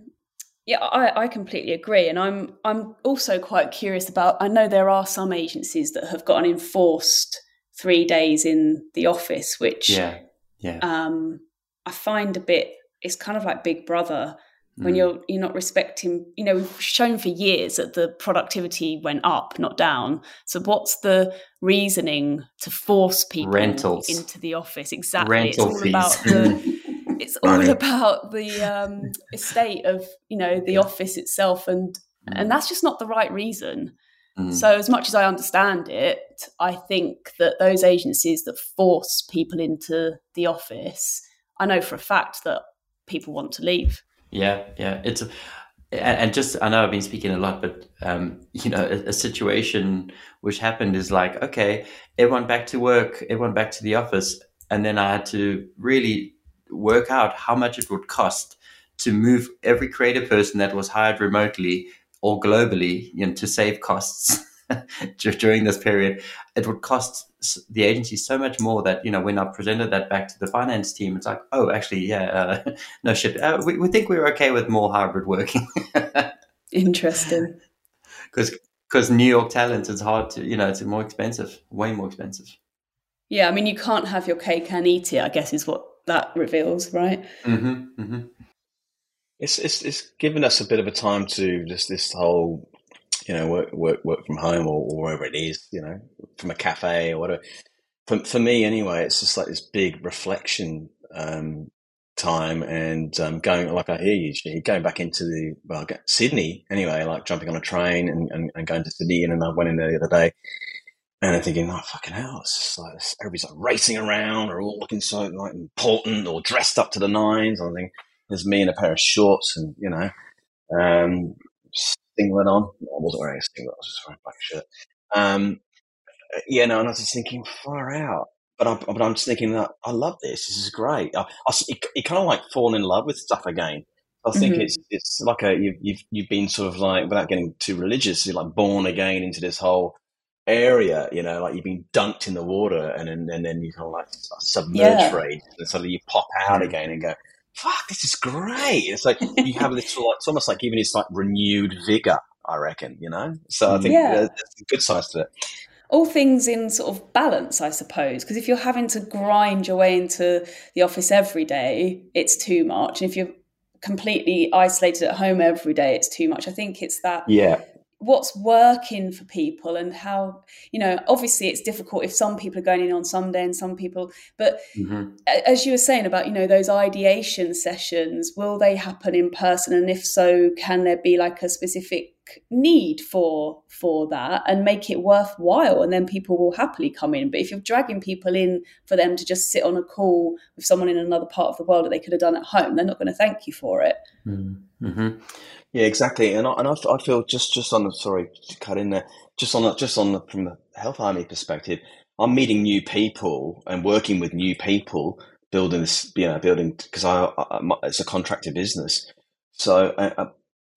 Speaker 2: yeah, I, I completely agree, and I'm I'm also quite curious about. I know there are some agencies that have got an enforced three days in the office, which
Speaker 3: yeah, yeah,
Speaker 2: um, I find a bit. It's kind of like Big Brother when mm. you're you're not respecting. You know, we've shown for years that the productivity went up, not down. So, what's the reasoning to force people
Speaker 3: Rentals.
Speaker 2: into the office? Exactly,
Speaker 3: Rental
Speaker 2: it's all
Speaker 3: fees.
Speaker 2: about the. It's all about the um, estate of you know the office itself, and mm. and that's just not the right reason. Mm. So, as much as I understand it, I think that those agencies that force people into the office I know for a fact that people want to leave.
Speaker 3: Yeah, yeah. It's and just I know I've been speaking a lot, but um, you know, a, a, situation which happened is like, okay, everyone back to work, everyone back to the office, and then I had to really work out how much it would cost to move every creative person that was hired remotely or globally you know, to save costs during this period. It would cost the agency so much more that you know when I presented that back to the finance team, it's like, oh, actually, yeah, uh, no shit. Uh, we, we think we're okay with more hybrid working.
Speaker 2: Interesting.
Speaker 3: Because because New York talent is hard to you know it's more expensive, way more expensive.
Speaker 2: Yeah, I mean you can't have your cake and eat it. I guess is what that reveals, right?
Speaker 3: Mm-hmm, mm-hmm.
Speaker 4: It's it's it's given us a bit of a time to just this whole you know, work work work from home or, or wherever it is, you know, from a cafe or whatever. For for me, anyway, it's just like this big reflection um, time and um, going like I hear you, going back into the well, Sydney anyway, like jumping on a train and, and, and, going to Sydney, and then I went in there the other day. And I'm thinking, oh fucking hell! It's just like everybody's like racing around, or all looking so like important, or dressed up to the nines. I think there's me in a pair of shorts, and you know, um, singlet on. I wasn't wearing a singlet; I was just wearing a black shirt. Um, yeah, no, and I was just thinking, far out. But I'm, but I'm just thinking that I love this. This is great. I, I you, you kind of like fall in love with stuff again. I think mm-hmm. it's it's like a you've, you've you've been sort of like without getting too religious, you're like born again into this whole area. You know, like you've been dunked in the water, and then and then you kind of like submerge yeah. and suddenly you pop out mm. again and go, fuck, this is great. It's like you have this, like, it's almost like even this like renewed vigor, I reckon, you know? So I think yeah. there's a good side to it.
Speaker 2: All things in sort of balance, I suppose, because if you're having to grind your way into the office every day, it's too much. And if you're completely isolated at home every day, it's too much. I think it's that
Speaker 3: yeah
Speaker 2: what's working for people and how you know obviously it's difficult if some people are going in on sunday and some people but mm-hmm. as you were saying about you know those ideation sessions will they happen in person? And if so can there be like a specific need for for that and make it worthwhile? And then people will happily come in. But if you're dragging people in for them to just sit on a call with someone in another part of the world that they could have done at home they're not going to thank you for it.
Speaker 3: Mm-hmm.
Speaker 4: Yeah, exactly. And I, and I, I feel just just on the sorry to cut in there, just on the, just on the, from the health army perspective, I'm meeting new people and working with new people, building this, you know, building because I, I, it's a contractor business, so uh, uh,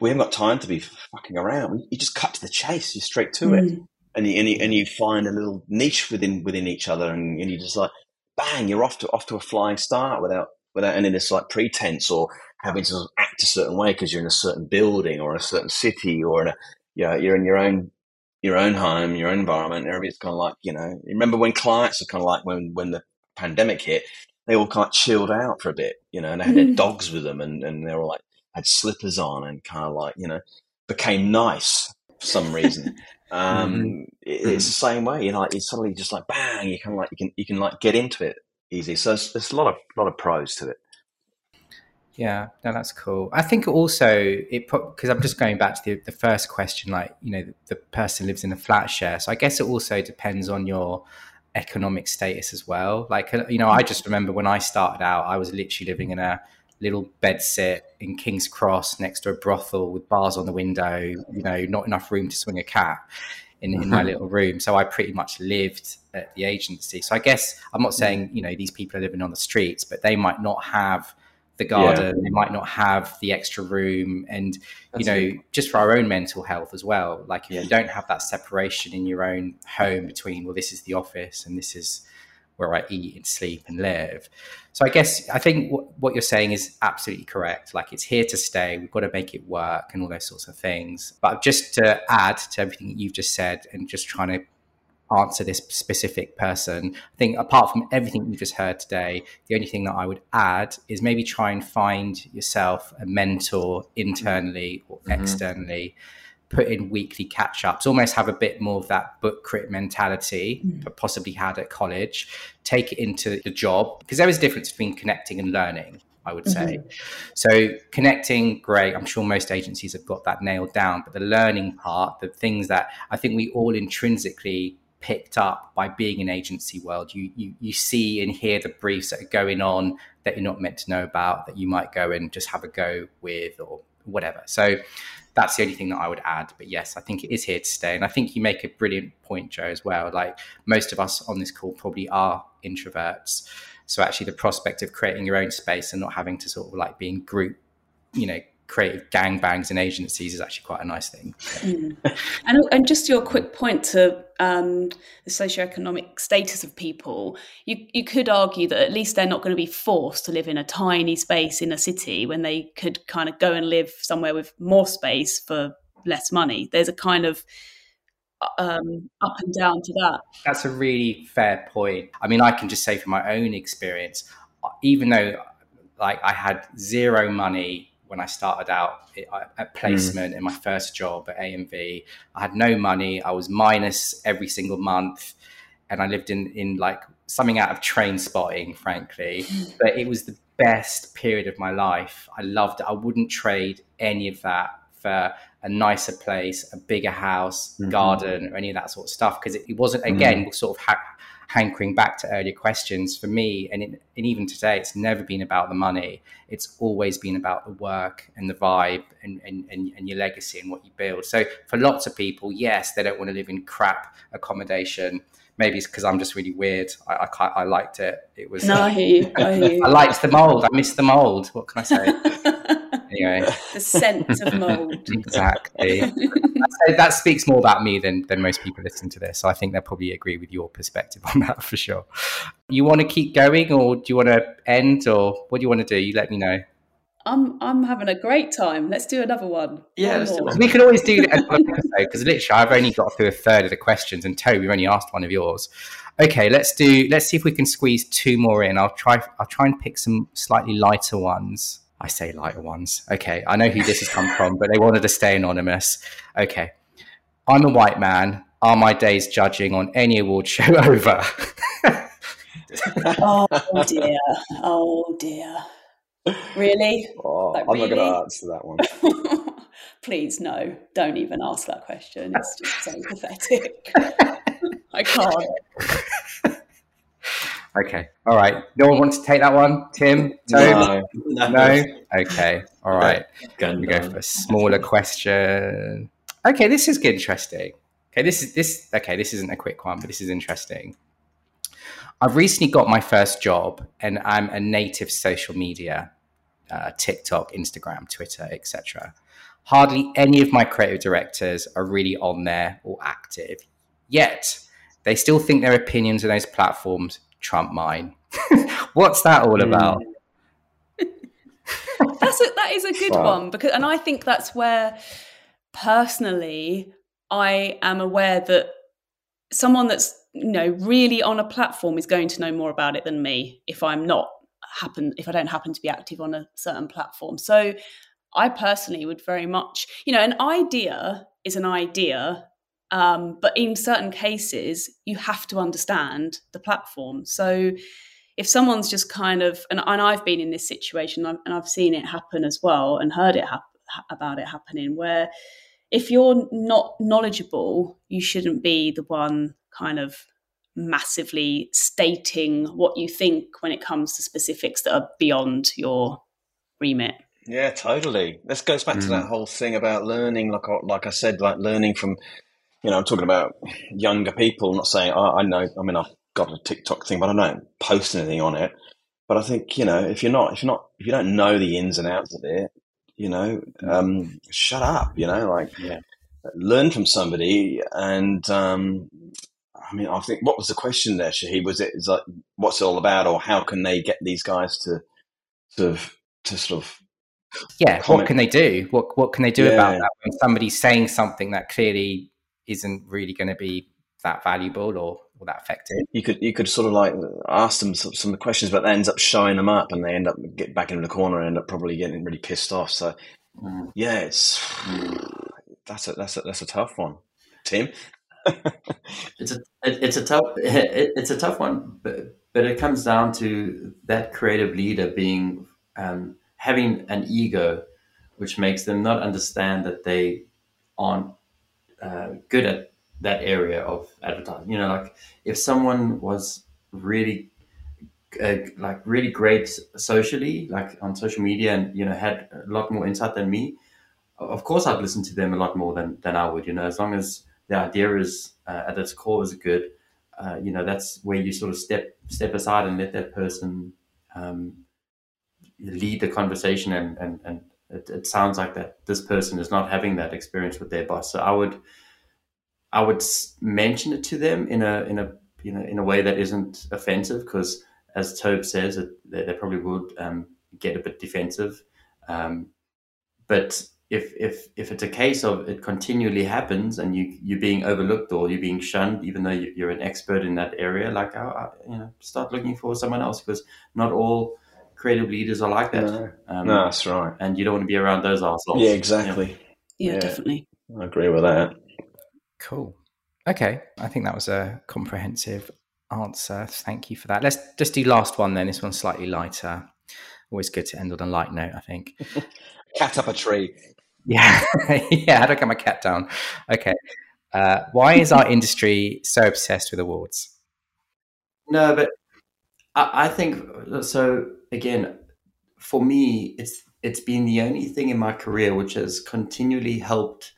Speaker 4: we haven't got time to be fucking around. You just cut to the chase, you straight to mm. it, and you, and you and you find a little niche within within each other, and, and you just like bang, you're off to off to a flying start without without any of this like pretense or having to act a certain way because you're in a certain building or a certain city or in a, you know, you're in your own your own home, your own environment. Everybody's kind of like, you know, remember when clients are kind of like when when the pandemic hit, they all kind of chilled out for a bit, you know, and they had mm. their dogs with them and, and they were like had slippers on and kind of like, you know, became nice for some reason. um, mm-hmm. it, it's the same way, you know, like it's suddenly just like bang, you kind of like you can you can like get into it easy. So there's a lot of lot of pros to it.
Speaker 1: Yeah, no, that's cool. I think also it because I'm just going back to the, the first question, like you know, the, the person lives in a flat share, so I guess it also depends on your economic status as well. Like uh, you know, I just remember when I started out, I was literally living in a little bed sit in King's Cross next to a brothel with bars on the window. You know, not enough room to swing a cat in, in my mm-hmm. little room. So I pretty much lived at the agency. So I guess I'm not saying you know these people are living on the streets, but they might not have the garden yeah. they might not have the extra room and That's you know it. just for our own mental health as well like if yeah. you don't have that separation in your own home between well this is the office and this is where I eat and sleep and live. So I guess I think w- what you're saying is absolutely correct. Like it's here to stay. We've got to make it work and all those sorts of things. But just to add to everything that you've just said and just trying to answer this specific person. I think apart from everything you have just heard today, the only thing that I would add is maybe try and find yourself a mentor internally or mm-hmm. externally. Put in weekly catch ups, almost have a bit more of that book crit mentality, mm-hmm. but possibly had at college. Take it into the job because there is a difference between connecting and learning. I would say. Mm-hmm. So connecting, great. I'm sure most agencies have got that nailed down. But the learning part, the things that I think we all intrinsically picked up by being in agency world. You, you you see and hear the briefs that are going on that you're not meant to know about that you might go and just have a go with or whatever. So that's the only thing that I would add. But yes, I think it is here to stay. And I think you make a brilliant point, Jo, as well. Like most of us on this call probably are introverts. So actually the prospect of creating your own space and not having to sort of like be in group, you know, creative gangbangs and agencies is actually quite a nice thing.
Speaker 2: Mm. And, and just your quick point to um, the socioeconomic status of people, you, you could argue that at least they're not going to be forced to live in a tiny space in a city when they could kind of go and live somewhere with more space for less money. There's a kind of um, up and down to that.
Speaker 1: That's a really fair point. I mean, I can just say from my own experience, even though like I had zero money when I started out at placement mm. in my first job at AMV. I had no money. I was minus every single month, and I lived in in like something out of Trainspotting, frankly. But it was the best period of my life. I loved it. I wouldn't trade any of that for a nicer place, a bigger house, mm-hmm. garden, or any of that sort of stuff because it, it, wasn't again mm-hmm. sort of ha- hankering back to earlier questions for me and, it, and even today it's never been about the money it's always been about the work and the vibe and, and, and, and your legacy and what you build so for lots of people yes they don't want to live in crap accommodation maybe it's because I'm just really weird. I, I, I liked it. It was.
Speaker 2: No, I hear you. I, hear you. I
Speaker 1: liked the mold. I missed the mold. What can I say? anyway.
Speaker 2: The scent of mold.
Speaker 1: exactly. that, that speaks more about me than, than most people listening to this. So I think they'll probably agree with your perspective on that for sure. You want to keep going or do you want to end or what do you want to do? You let me know.
Speaker 2: I'm I'm having a great time. Let's do another one.
Speaker 3: Yeah,
Speaker 1: one we can always do another episode because literally I've only got through a third of the questions, and Toby, we've only asked one of yours. Okay, let's do. Let's see if we can squeeze two more in. I'll try. I'll try and pick some slightly lighter ones. I say lighter ones. Okay, I know who this has come from, but they wanted to stay anonymous. Okay, I'm a white man. Are my days judging on any award show over?
Speaker 2: oh dear. Oh dear. Really?
Speaker 4: Oh, like, I'm really? not going to answer that one.
Speaker 2: Please, no. Don't even ask that question. It's just so pathetic. I can't.
Speaker 1: Okay. All right. No one wants to take that one? Tim?
Speaker 3: No.
Speaker 1: No? no? Okay. All right. We go for a smaller question. Okay, this is interesting. Okay, this is this okay, this isn't a quick one, but this is interesting. I've recently got my first job and I'm a native social media, uh, TikTok, Instagram, Twitter, etc. Hardly any of my creative directors are really on there or active. Yet they still think their opinions on those platforms trump mine. What's that all mm. about?
Speaker 2: that's a, that is a good one because, and I think that's where personally I am aware that someone that's you know really on a platform is going to know more about it than me if I'm not happen if I don't happen to be active on a certain platform. So I personally would very much, you know, an idea is an idea um, but in certain cases, you have to understand the platform. So if someone's just kind of, and, and I've been in this situation and I've seen it happen as well and heard it hap- about it happening, where if you're not knowledgeable, you shouldn't be the one kind of massively stating what you think when it comes to specifics that are beyond your remit.
Speaker 4: Yeah, totally. This goes back mm. to that whole thing about learning, like like I said, like learning from you know, I'm talking about younger people. not saying oh, I know. I mean, I've got a TikTok thing, but I don't post anything on it. But I think you know, if you're not, if you're not, if you don't know the ins and outs of it, you know, um, shut up. You know, like yeah. learn from somebody. And um, I mean, I think what was the question there, Shahid? Was it is like what's it all about, or how can they get these guys to sort of to sort of
Speaker 1: yeah, comment? what can they do? What what can they do yeah. about that when somebody's saying something that clearly isn't really going to be that valuable or, or that effective.
Speaker 4: You could you could sort of like ask them some, some questions, but that ends up showing them up, and they end up get back into the corner and end up probably getting really pissed off. So mm. yeah, it's that's a that's a that's a tough one, Tim.
Speaker 3: it's a it's a tough it's a tough one, but but it comes down to that creative leader being um, having an ego, which makes them not understand that they aren't uh, good at that area of advertising. You know, like if someone was really uh, like really great socially, like on social media, and you know had a lot more insight than me, of course I'd listen to them a lot more than than I would. You know, as long as the idea is uh, at its core is good, uh, you know, that's where you sort of step step aside and let that person um, lead the conversation and and and it, it, sounds like that this person is not having that experience with their boss. So I would, I would mention it to them in a in a you know in a way that isn't offensive because as Tobe says, it, they, they, probably would um, get a bit defensive. Um, but if if if it's a case of it continually happens and you you're being overlooked or you're being shunned, even though you're an expert in that area, like I, I, you know, start looking for someone else because not all creative leaders are like that.
Speaker 4: No, um, no that's right.
Speaker 3: And you don't want to be around those assholes.
Speaker 4: Yeah, exactly.
Speaker 2: Yeah, yeah, definitely.
Speaker 4: I agree with that.
Speaker 1: Cool. Okay, I think that was a comprehensive answer. Thank you for that. Let's just do last one then. This one's slightly lighter. Always good to end on a light note, I think.
Speaker 4: cat up a tree.
Speaker 1: Yeah, yeah. How do I get my cat down? Okay. Uh, why is our industry so obsessed with awards?
Speaker 3: No, but I, I think so again, for me, it's it's been the only thing in my career which has continually helped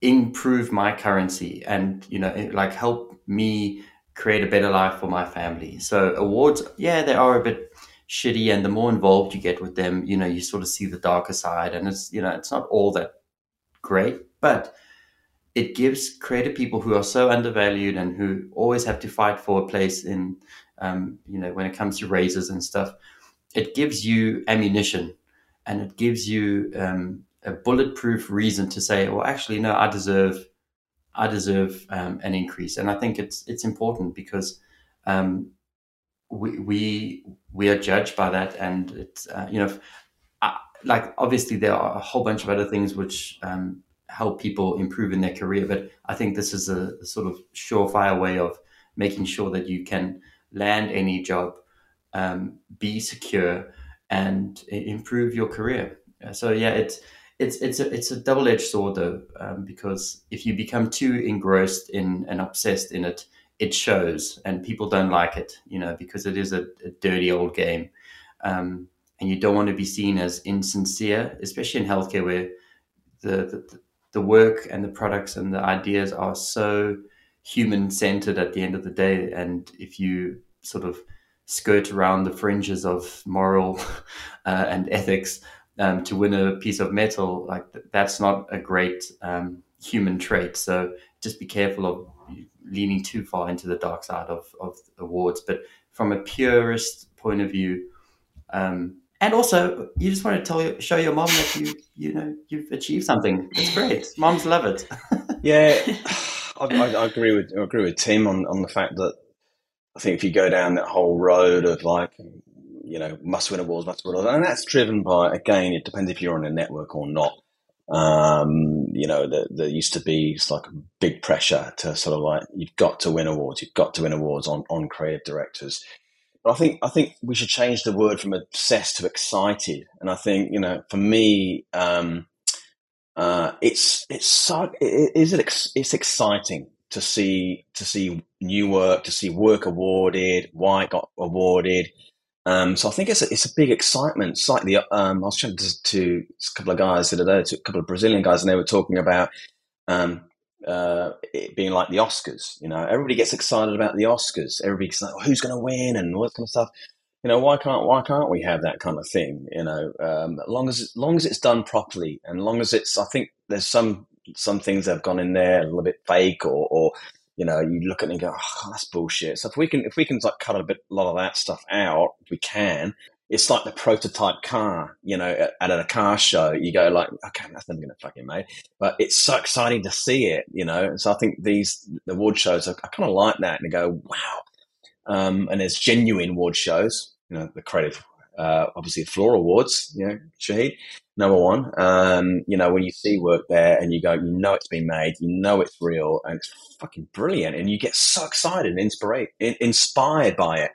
Speaker 3: improve my currency and you know like help me create a better life for my family. So awards yeah they are a bit shitty and the more involved you get with them you know you sort of see the darker side and it's you know it's not all that great but it gives creative people who are so undervalued and who always have to fight for a place in um, you know, when it comes to raises and stuff, it gives you ammunition and it gives you um, a bulletproof reason to say, well, actually, no, I deserve, I deserve um, an increase. And I think it's it's important because um, we we we are judged by that, and it's uh, you know, I, like obviously there are a whole bunch of other things which um, help people improve in their career, but I think this is a, a sort of surefire way of making sure that you can land any job, um, be secure, and improve your career. Uh, so yeah, it's it's it's a it's a double edged sword though, um, because if you become too engrossed in and obsessed in it, it shows, and people don't like it, you know, because it is a, a dirty old game, um, and you don't want to be seen as insincere, especially in healthcare where the, the the work and the products and the ideas are so human centered at the end of the day. And if you sort of skirt around the fringes of moral uh, and ethics um, to win a piece of metal, like that's not a great um, human trait. So just be careful of leaning too far into the dark side of, of awards. But from a purist point of view, um, and also you just want to tell show your mom that you you know you've achieved something. It's great. Moms love it.
Speaker 4: yeah. I, I, agree with I agree with Tim on, on the fact that I think if you go down that whole road of like you know must win awards, must win awards, and that's driven by again it depends if you're on a network or not. Um, you know, there, used to be like a big pressure to sort of like you've got to win awards, you've got to win awards on on creative directors. But I think I think we should change the word from obsessed to excited. And I think you know, for me, um, uh, it's it's so is it it's exciting to see to see new work, to see work awarded, why it got awarded. Um, so I think it's a, it's a big excitement. Like the um, I was chatting to, to, a couple of guys the other day, to a couple of Brazilian guys, and they were talking about um, uh, it being like the Oscars. You know, everybody gets excited about the Oscars. Everybody's like, who's going to win and all that kind of stuff you know why can't why can't we have that kind of thing you know um, long as long as it's done properly and long as it's i think there's some some things that have gone in there a little bit fake or, or you know you look at it and go oh, that's bullshit. So if we can if we can like cut a bit a lot of that stuff out we can. It's like the prototype car you know at, at a car show you go like okay that's never gonna fucking made but it's so exciting to see it you know And so i think these the award shows i kind of like that and go wow um, and there's genuine award shows, you know, the creative, uh, obviously the Floor Awards, you know, Shahid, number one. Um, you know, when you see work there and you go, you know it's been made, you know it's real, and it's fucking brilliant, and you get so excited and inspired, inspired by it.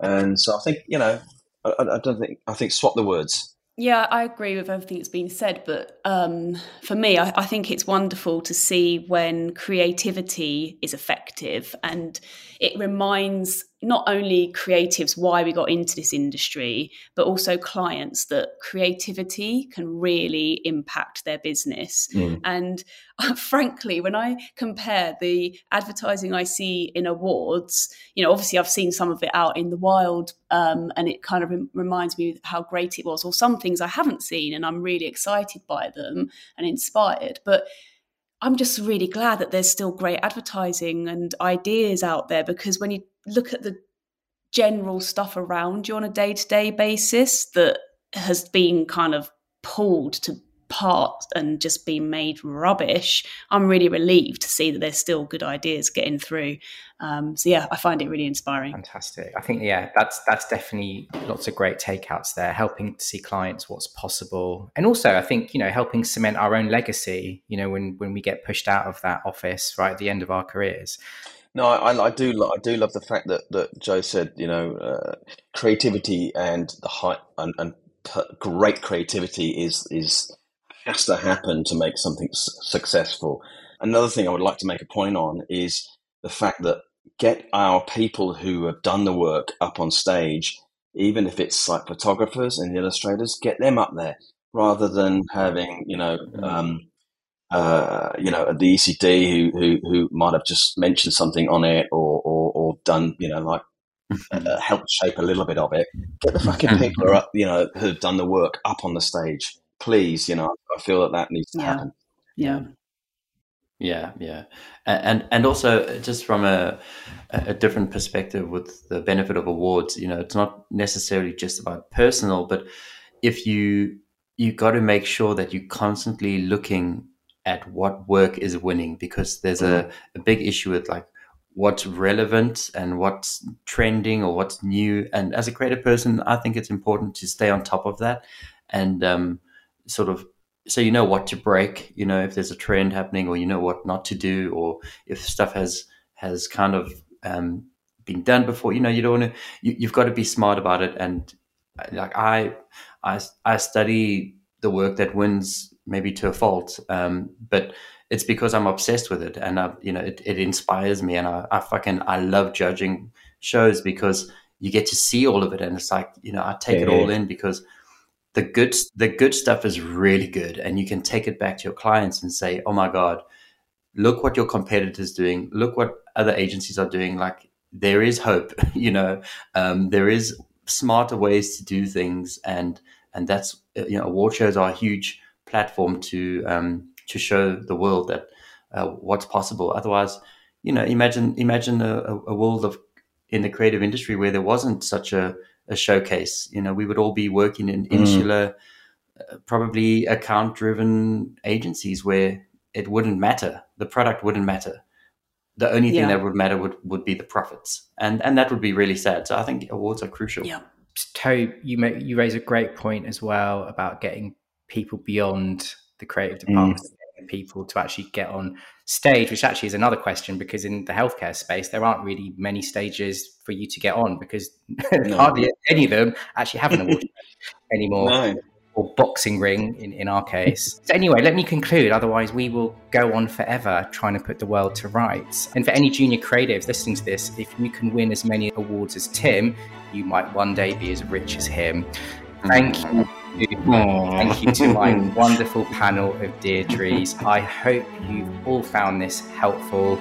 Speaker 4: And so I think, you know, I, I don't think I think swap the words.
Speaker 2: Yeah, I agree with everything that's been said, but um, for me, I, I, think it's wonderful to see when creativity is effective and it reminds not only creatives why we got into this industry, but also clients that creativity can really impact their business. Mm. And uh, frankly, when I compare the advertising I see in awards, you know, obviously I've seen some of it out in the wild, um, and it kind of re- reminds me how great it was, or some things I haven't seen, and I'm really excited by them and inspired. But I'm just really glad that there's still great advertising and ideas out there because when you look at the general stuff around you on a day to day basis that has been kind of pulled to part and just been made rubbish, I'm really relieved to see that there's still good ideas getting through. Um, so yeah, I find it really inspiring.
Speaker 1: Fantastic. I think yeah, that's that's definitely lots of great takeouts there, helping to see clients what's possible, and also I think you know helping cement our own legacy. You know, when when we get pushed out of that office right at the end of our careers.
Speaker 4: No, I, I do. I do love the fact that, that Jo said, you know, uh, creativity and the high and, and great creativity is is has to happen to make something successful. Another thing I would like to make a point on is the fact that get our people who have done the work up on stage, even if it's like photographers and illustrators, get them up there rather than having you know mm. um, uh, you know the ECD who, who who might have just mentioned something on it or or, or done you know like uh, helped shape a little bit of it. Get the fucking people who are up, you know who've done the work up on the stage please, you know, I feel that that needs to
Speaker 2: yeah.
Speaker 4: happen.
Speaker 2: Yeah.
Speaker 3: Yeah, yeah, and and also just from a a different perspective with the benefit of awards, you know, it's not necessarily just about personal, but if you you got to make sure that you're constantly looking at what work is winning because there's a, mm-hmm. a big issue with like what's relevant and what's trending or what's new. And as a creative person, I think it's important to stay on top of that and um, sort of so you know what to break you know if there's a trend happening or you know what not to do or if stuff has has kind of um, been done before you know you don't want to you, you've got to be smart about it and like i i i study the work that wins maybe to a fault um, but it's because i'm obsessed with it and i you know it, it inspires me and I, I fucking i love judging shows because you get to see all of it and it's like you know i take yeah. it all in because the good the good stuff is really good and you can take it back to your clients and say oh my god look what your competitors doing. Look what other agencies are doing. Like there is hope you know? Um, there is smarter ways to do things and and that's you know award shows are a huge platform to um, to show the world that uh, what's possible. Otherwise you know imagine imagine a, a world of in the creative industry where there wasn't such a a showcase. You know, we would all be working in mm. insular, uh, probably account driven agencies where it wouldn't matter. The product wouldn't matter. The only thing yeah. that would matter would, would be the profits. And and that would be really sad. So I think awards are crucial.
Speaker 2: Yeah.
Speaker 1: Tobe, you make, you raise a great point as well about getting people beyond the creative mm. department, mm. people to actually get on stage, which actually is another question because in the healthcare space, there aren't really many stages for you to get on because no. hardly any of them actually have an award anymore. No. Or boxing ring in, in our case. So, anyway, let me conclude. Otherwise, we will go on forever trying to put the world to rights. And for any junior creatives listening to this, if you can win as many awards as Tim, you might one day be as rich as him. Thank you Thank you to my wonderful panel of Deidres. I hope you've all found this helpful.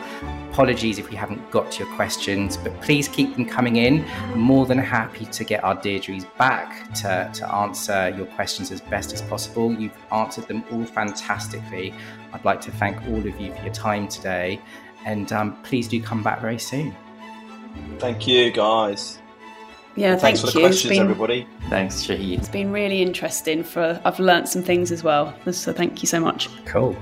Speaker 1: Apologies if we haven't got to your questions, but please keep them coming in. I'm more than happy to get our Deidres back to, to answer your questions as best as possible. You've answered them all fantastically. I'd like to thank all of you for your time today, and um, please do come back very soon.
Speaker 4: Thank you, guys.
Speaker 2: Yeah,
Speaker 4: thanks
Speaker 2: thank
Speaker 4: for the questions, been, everybody.
Speaker 3: Thanks, Shahid.
Speaker 2: It's been really interesting. For I've learnt some things as well. So thank you so much.
Speaker 1: Cool.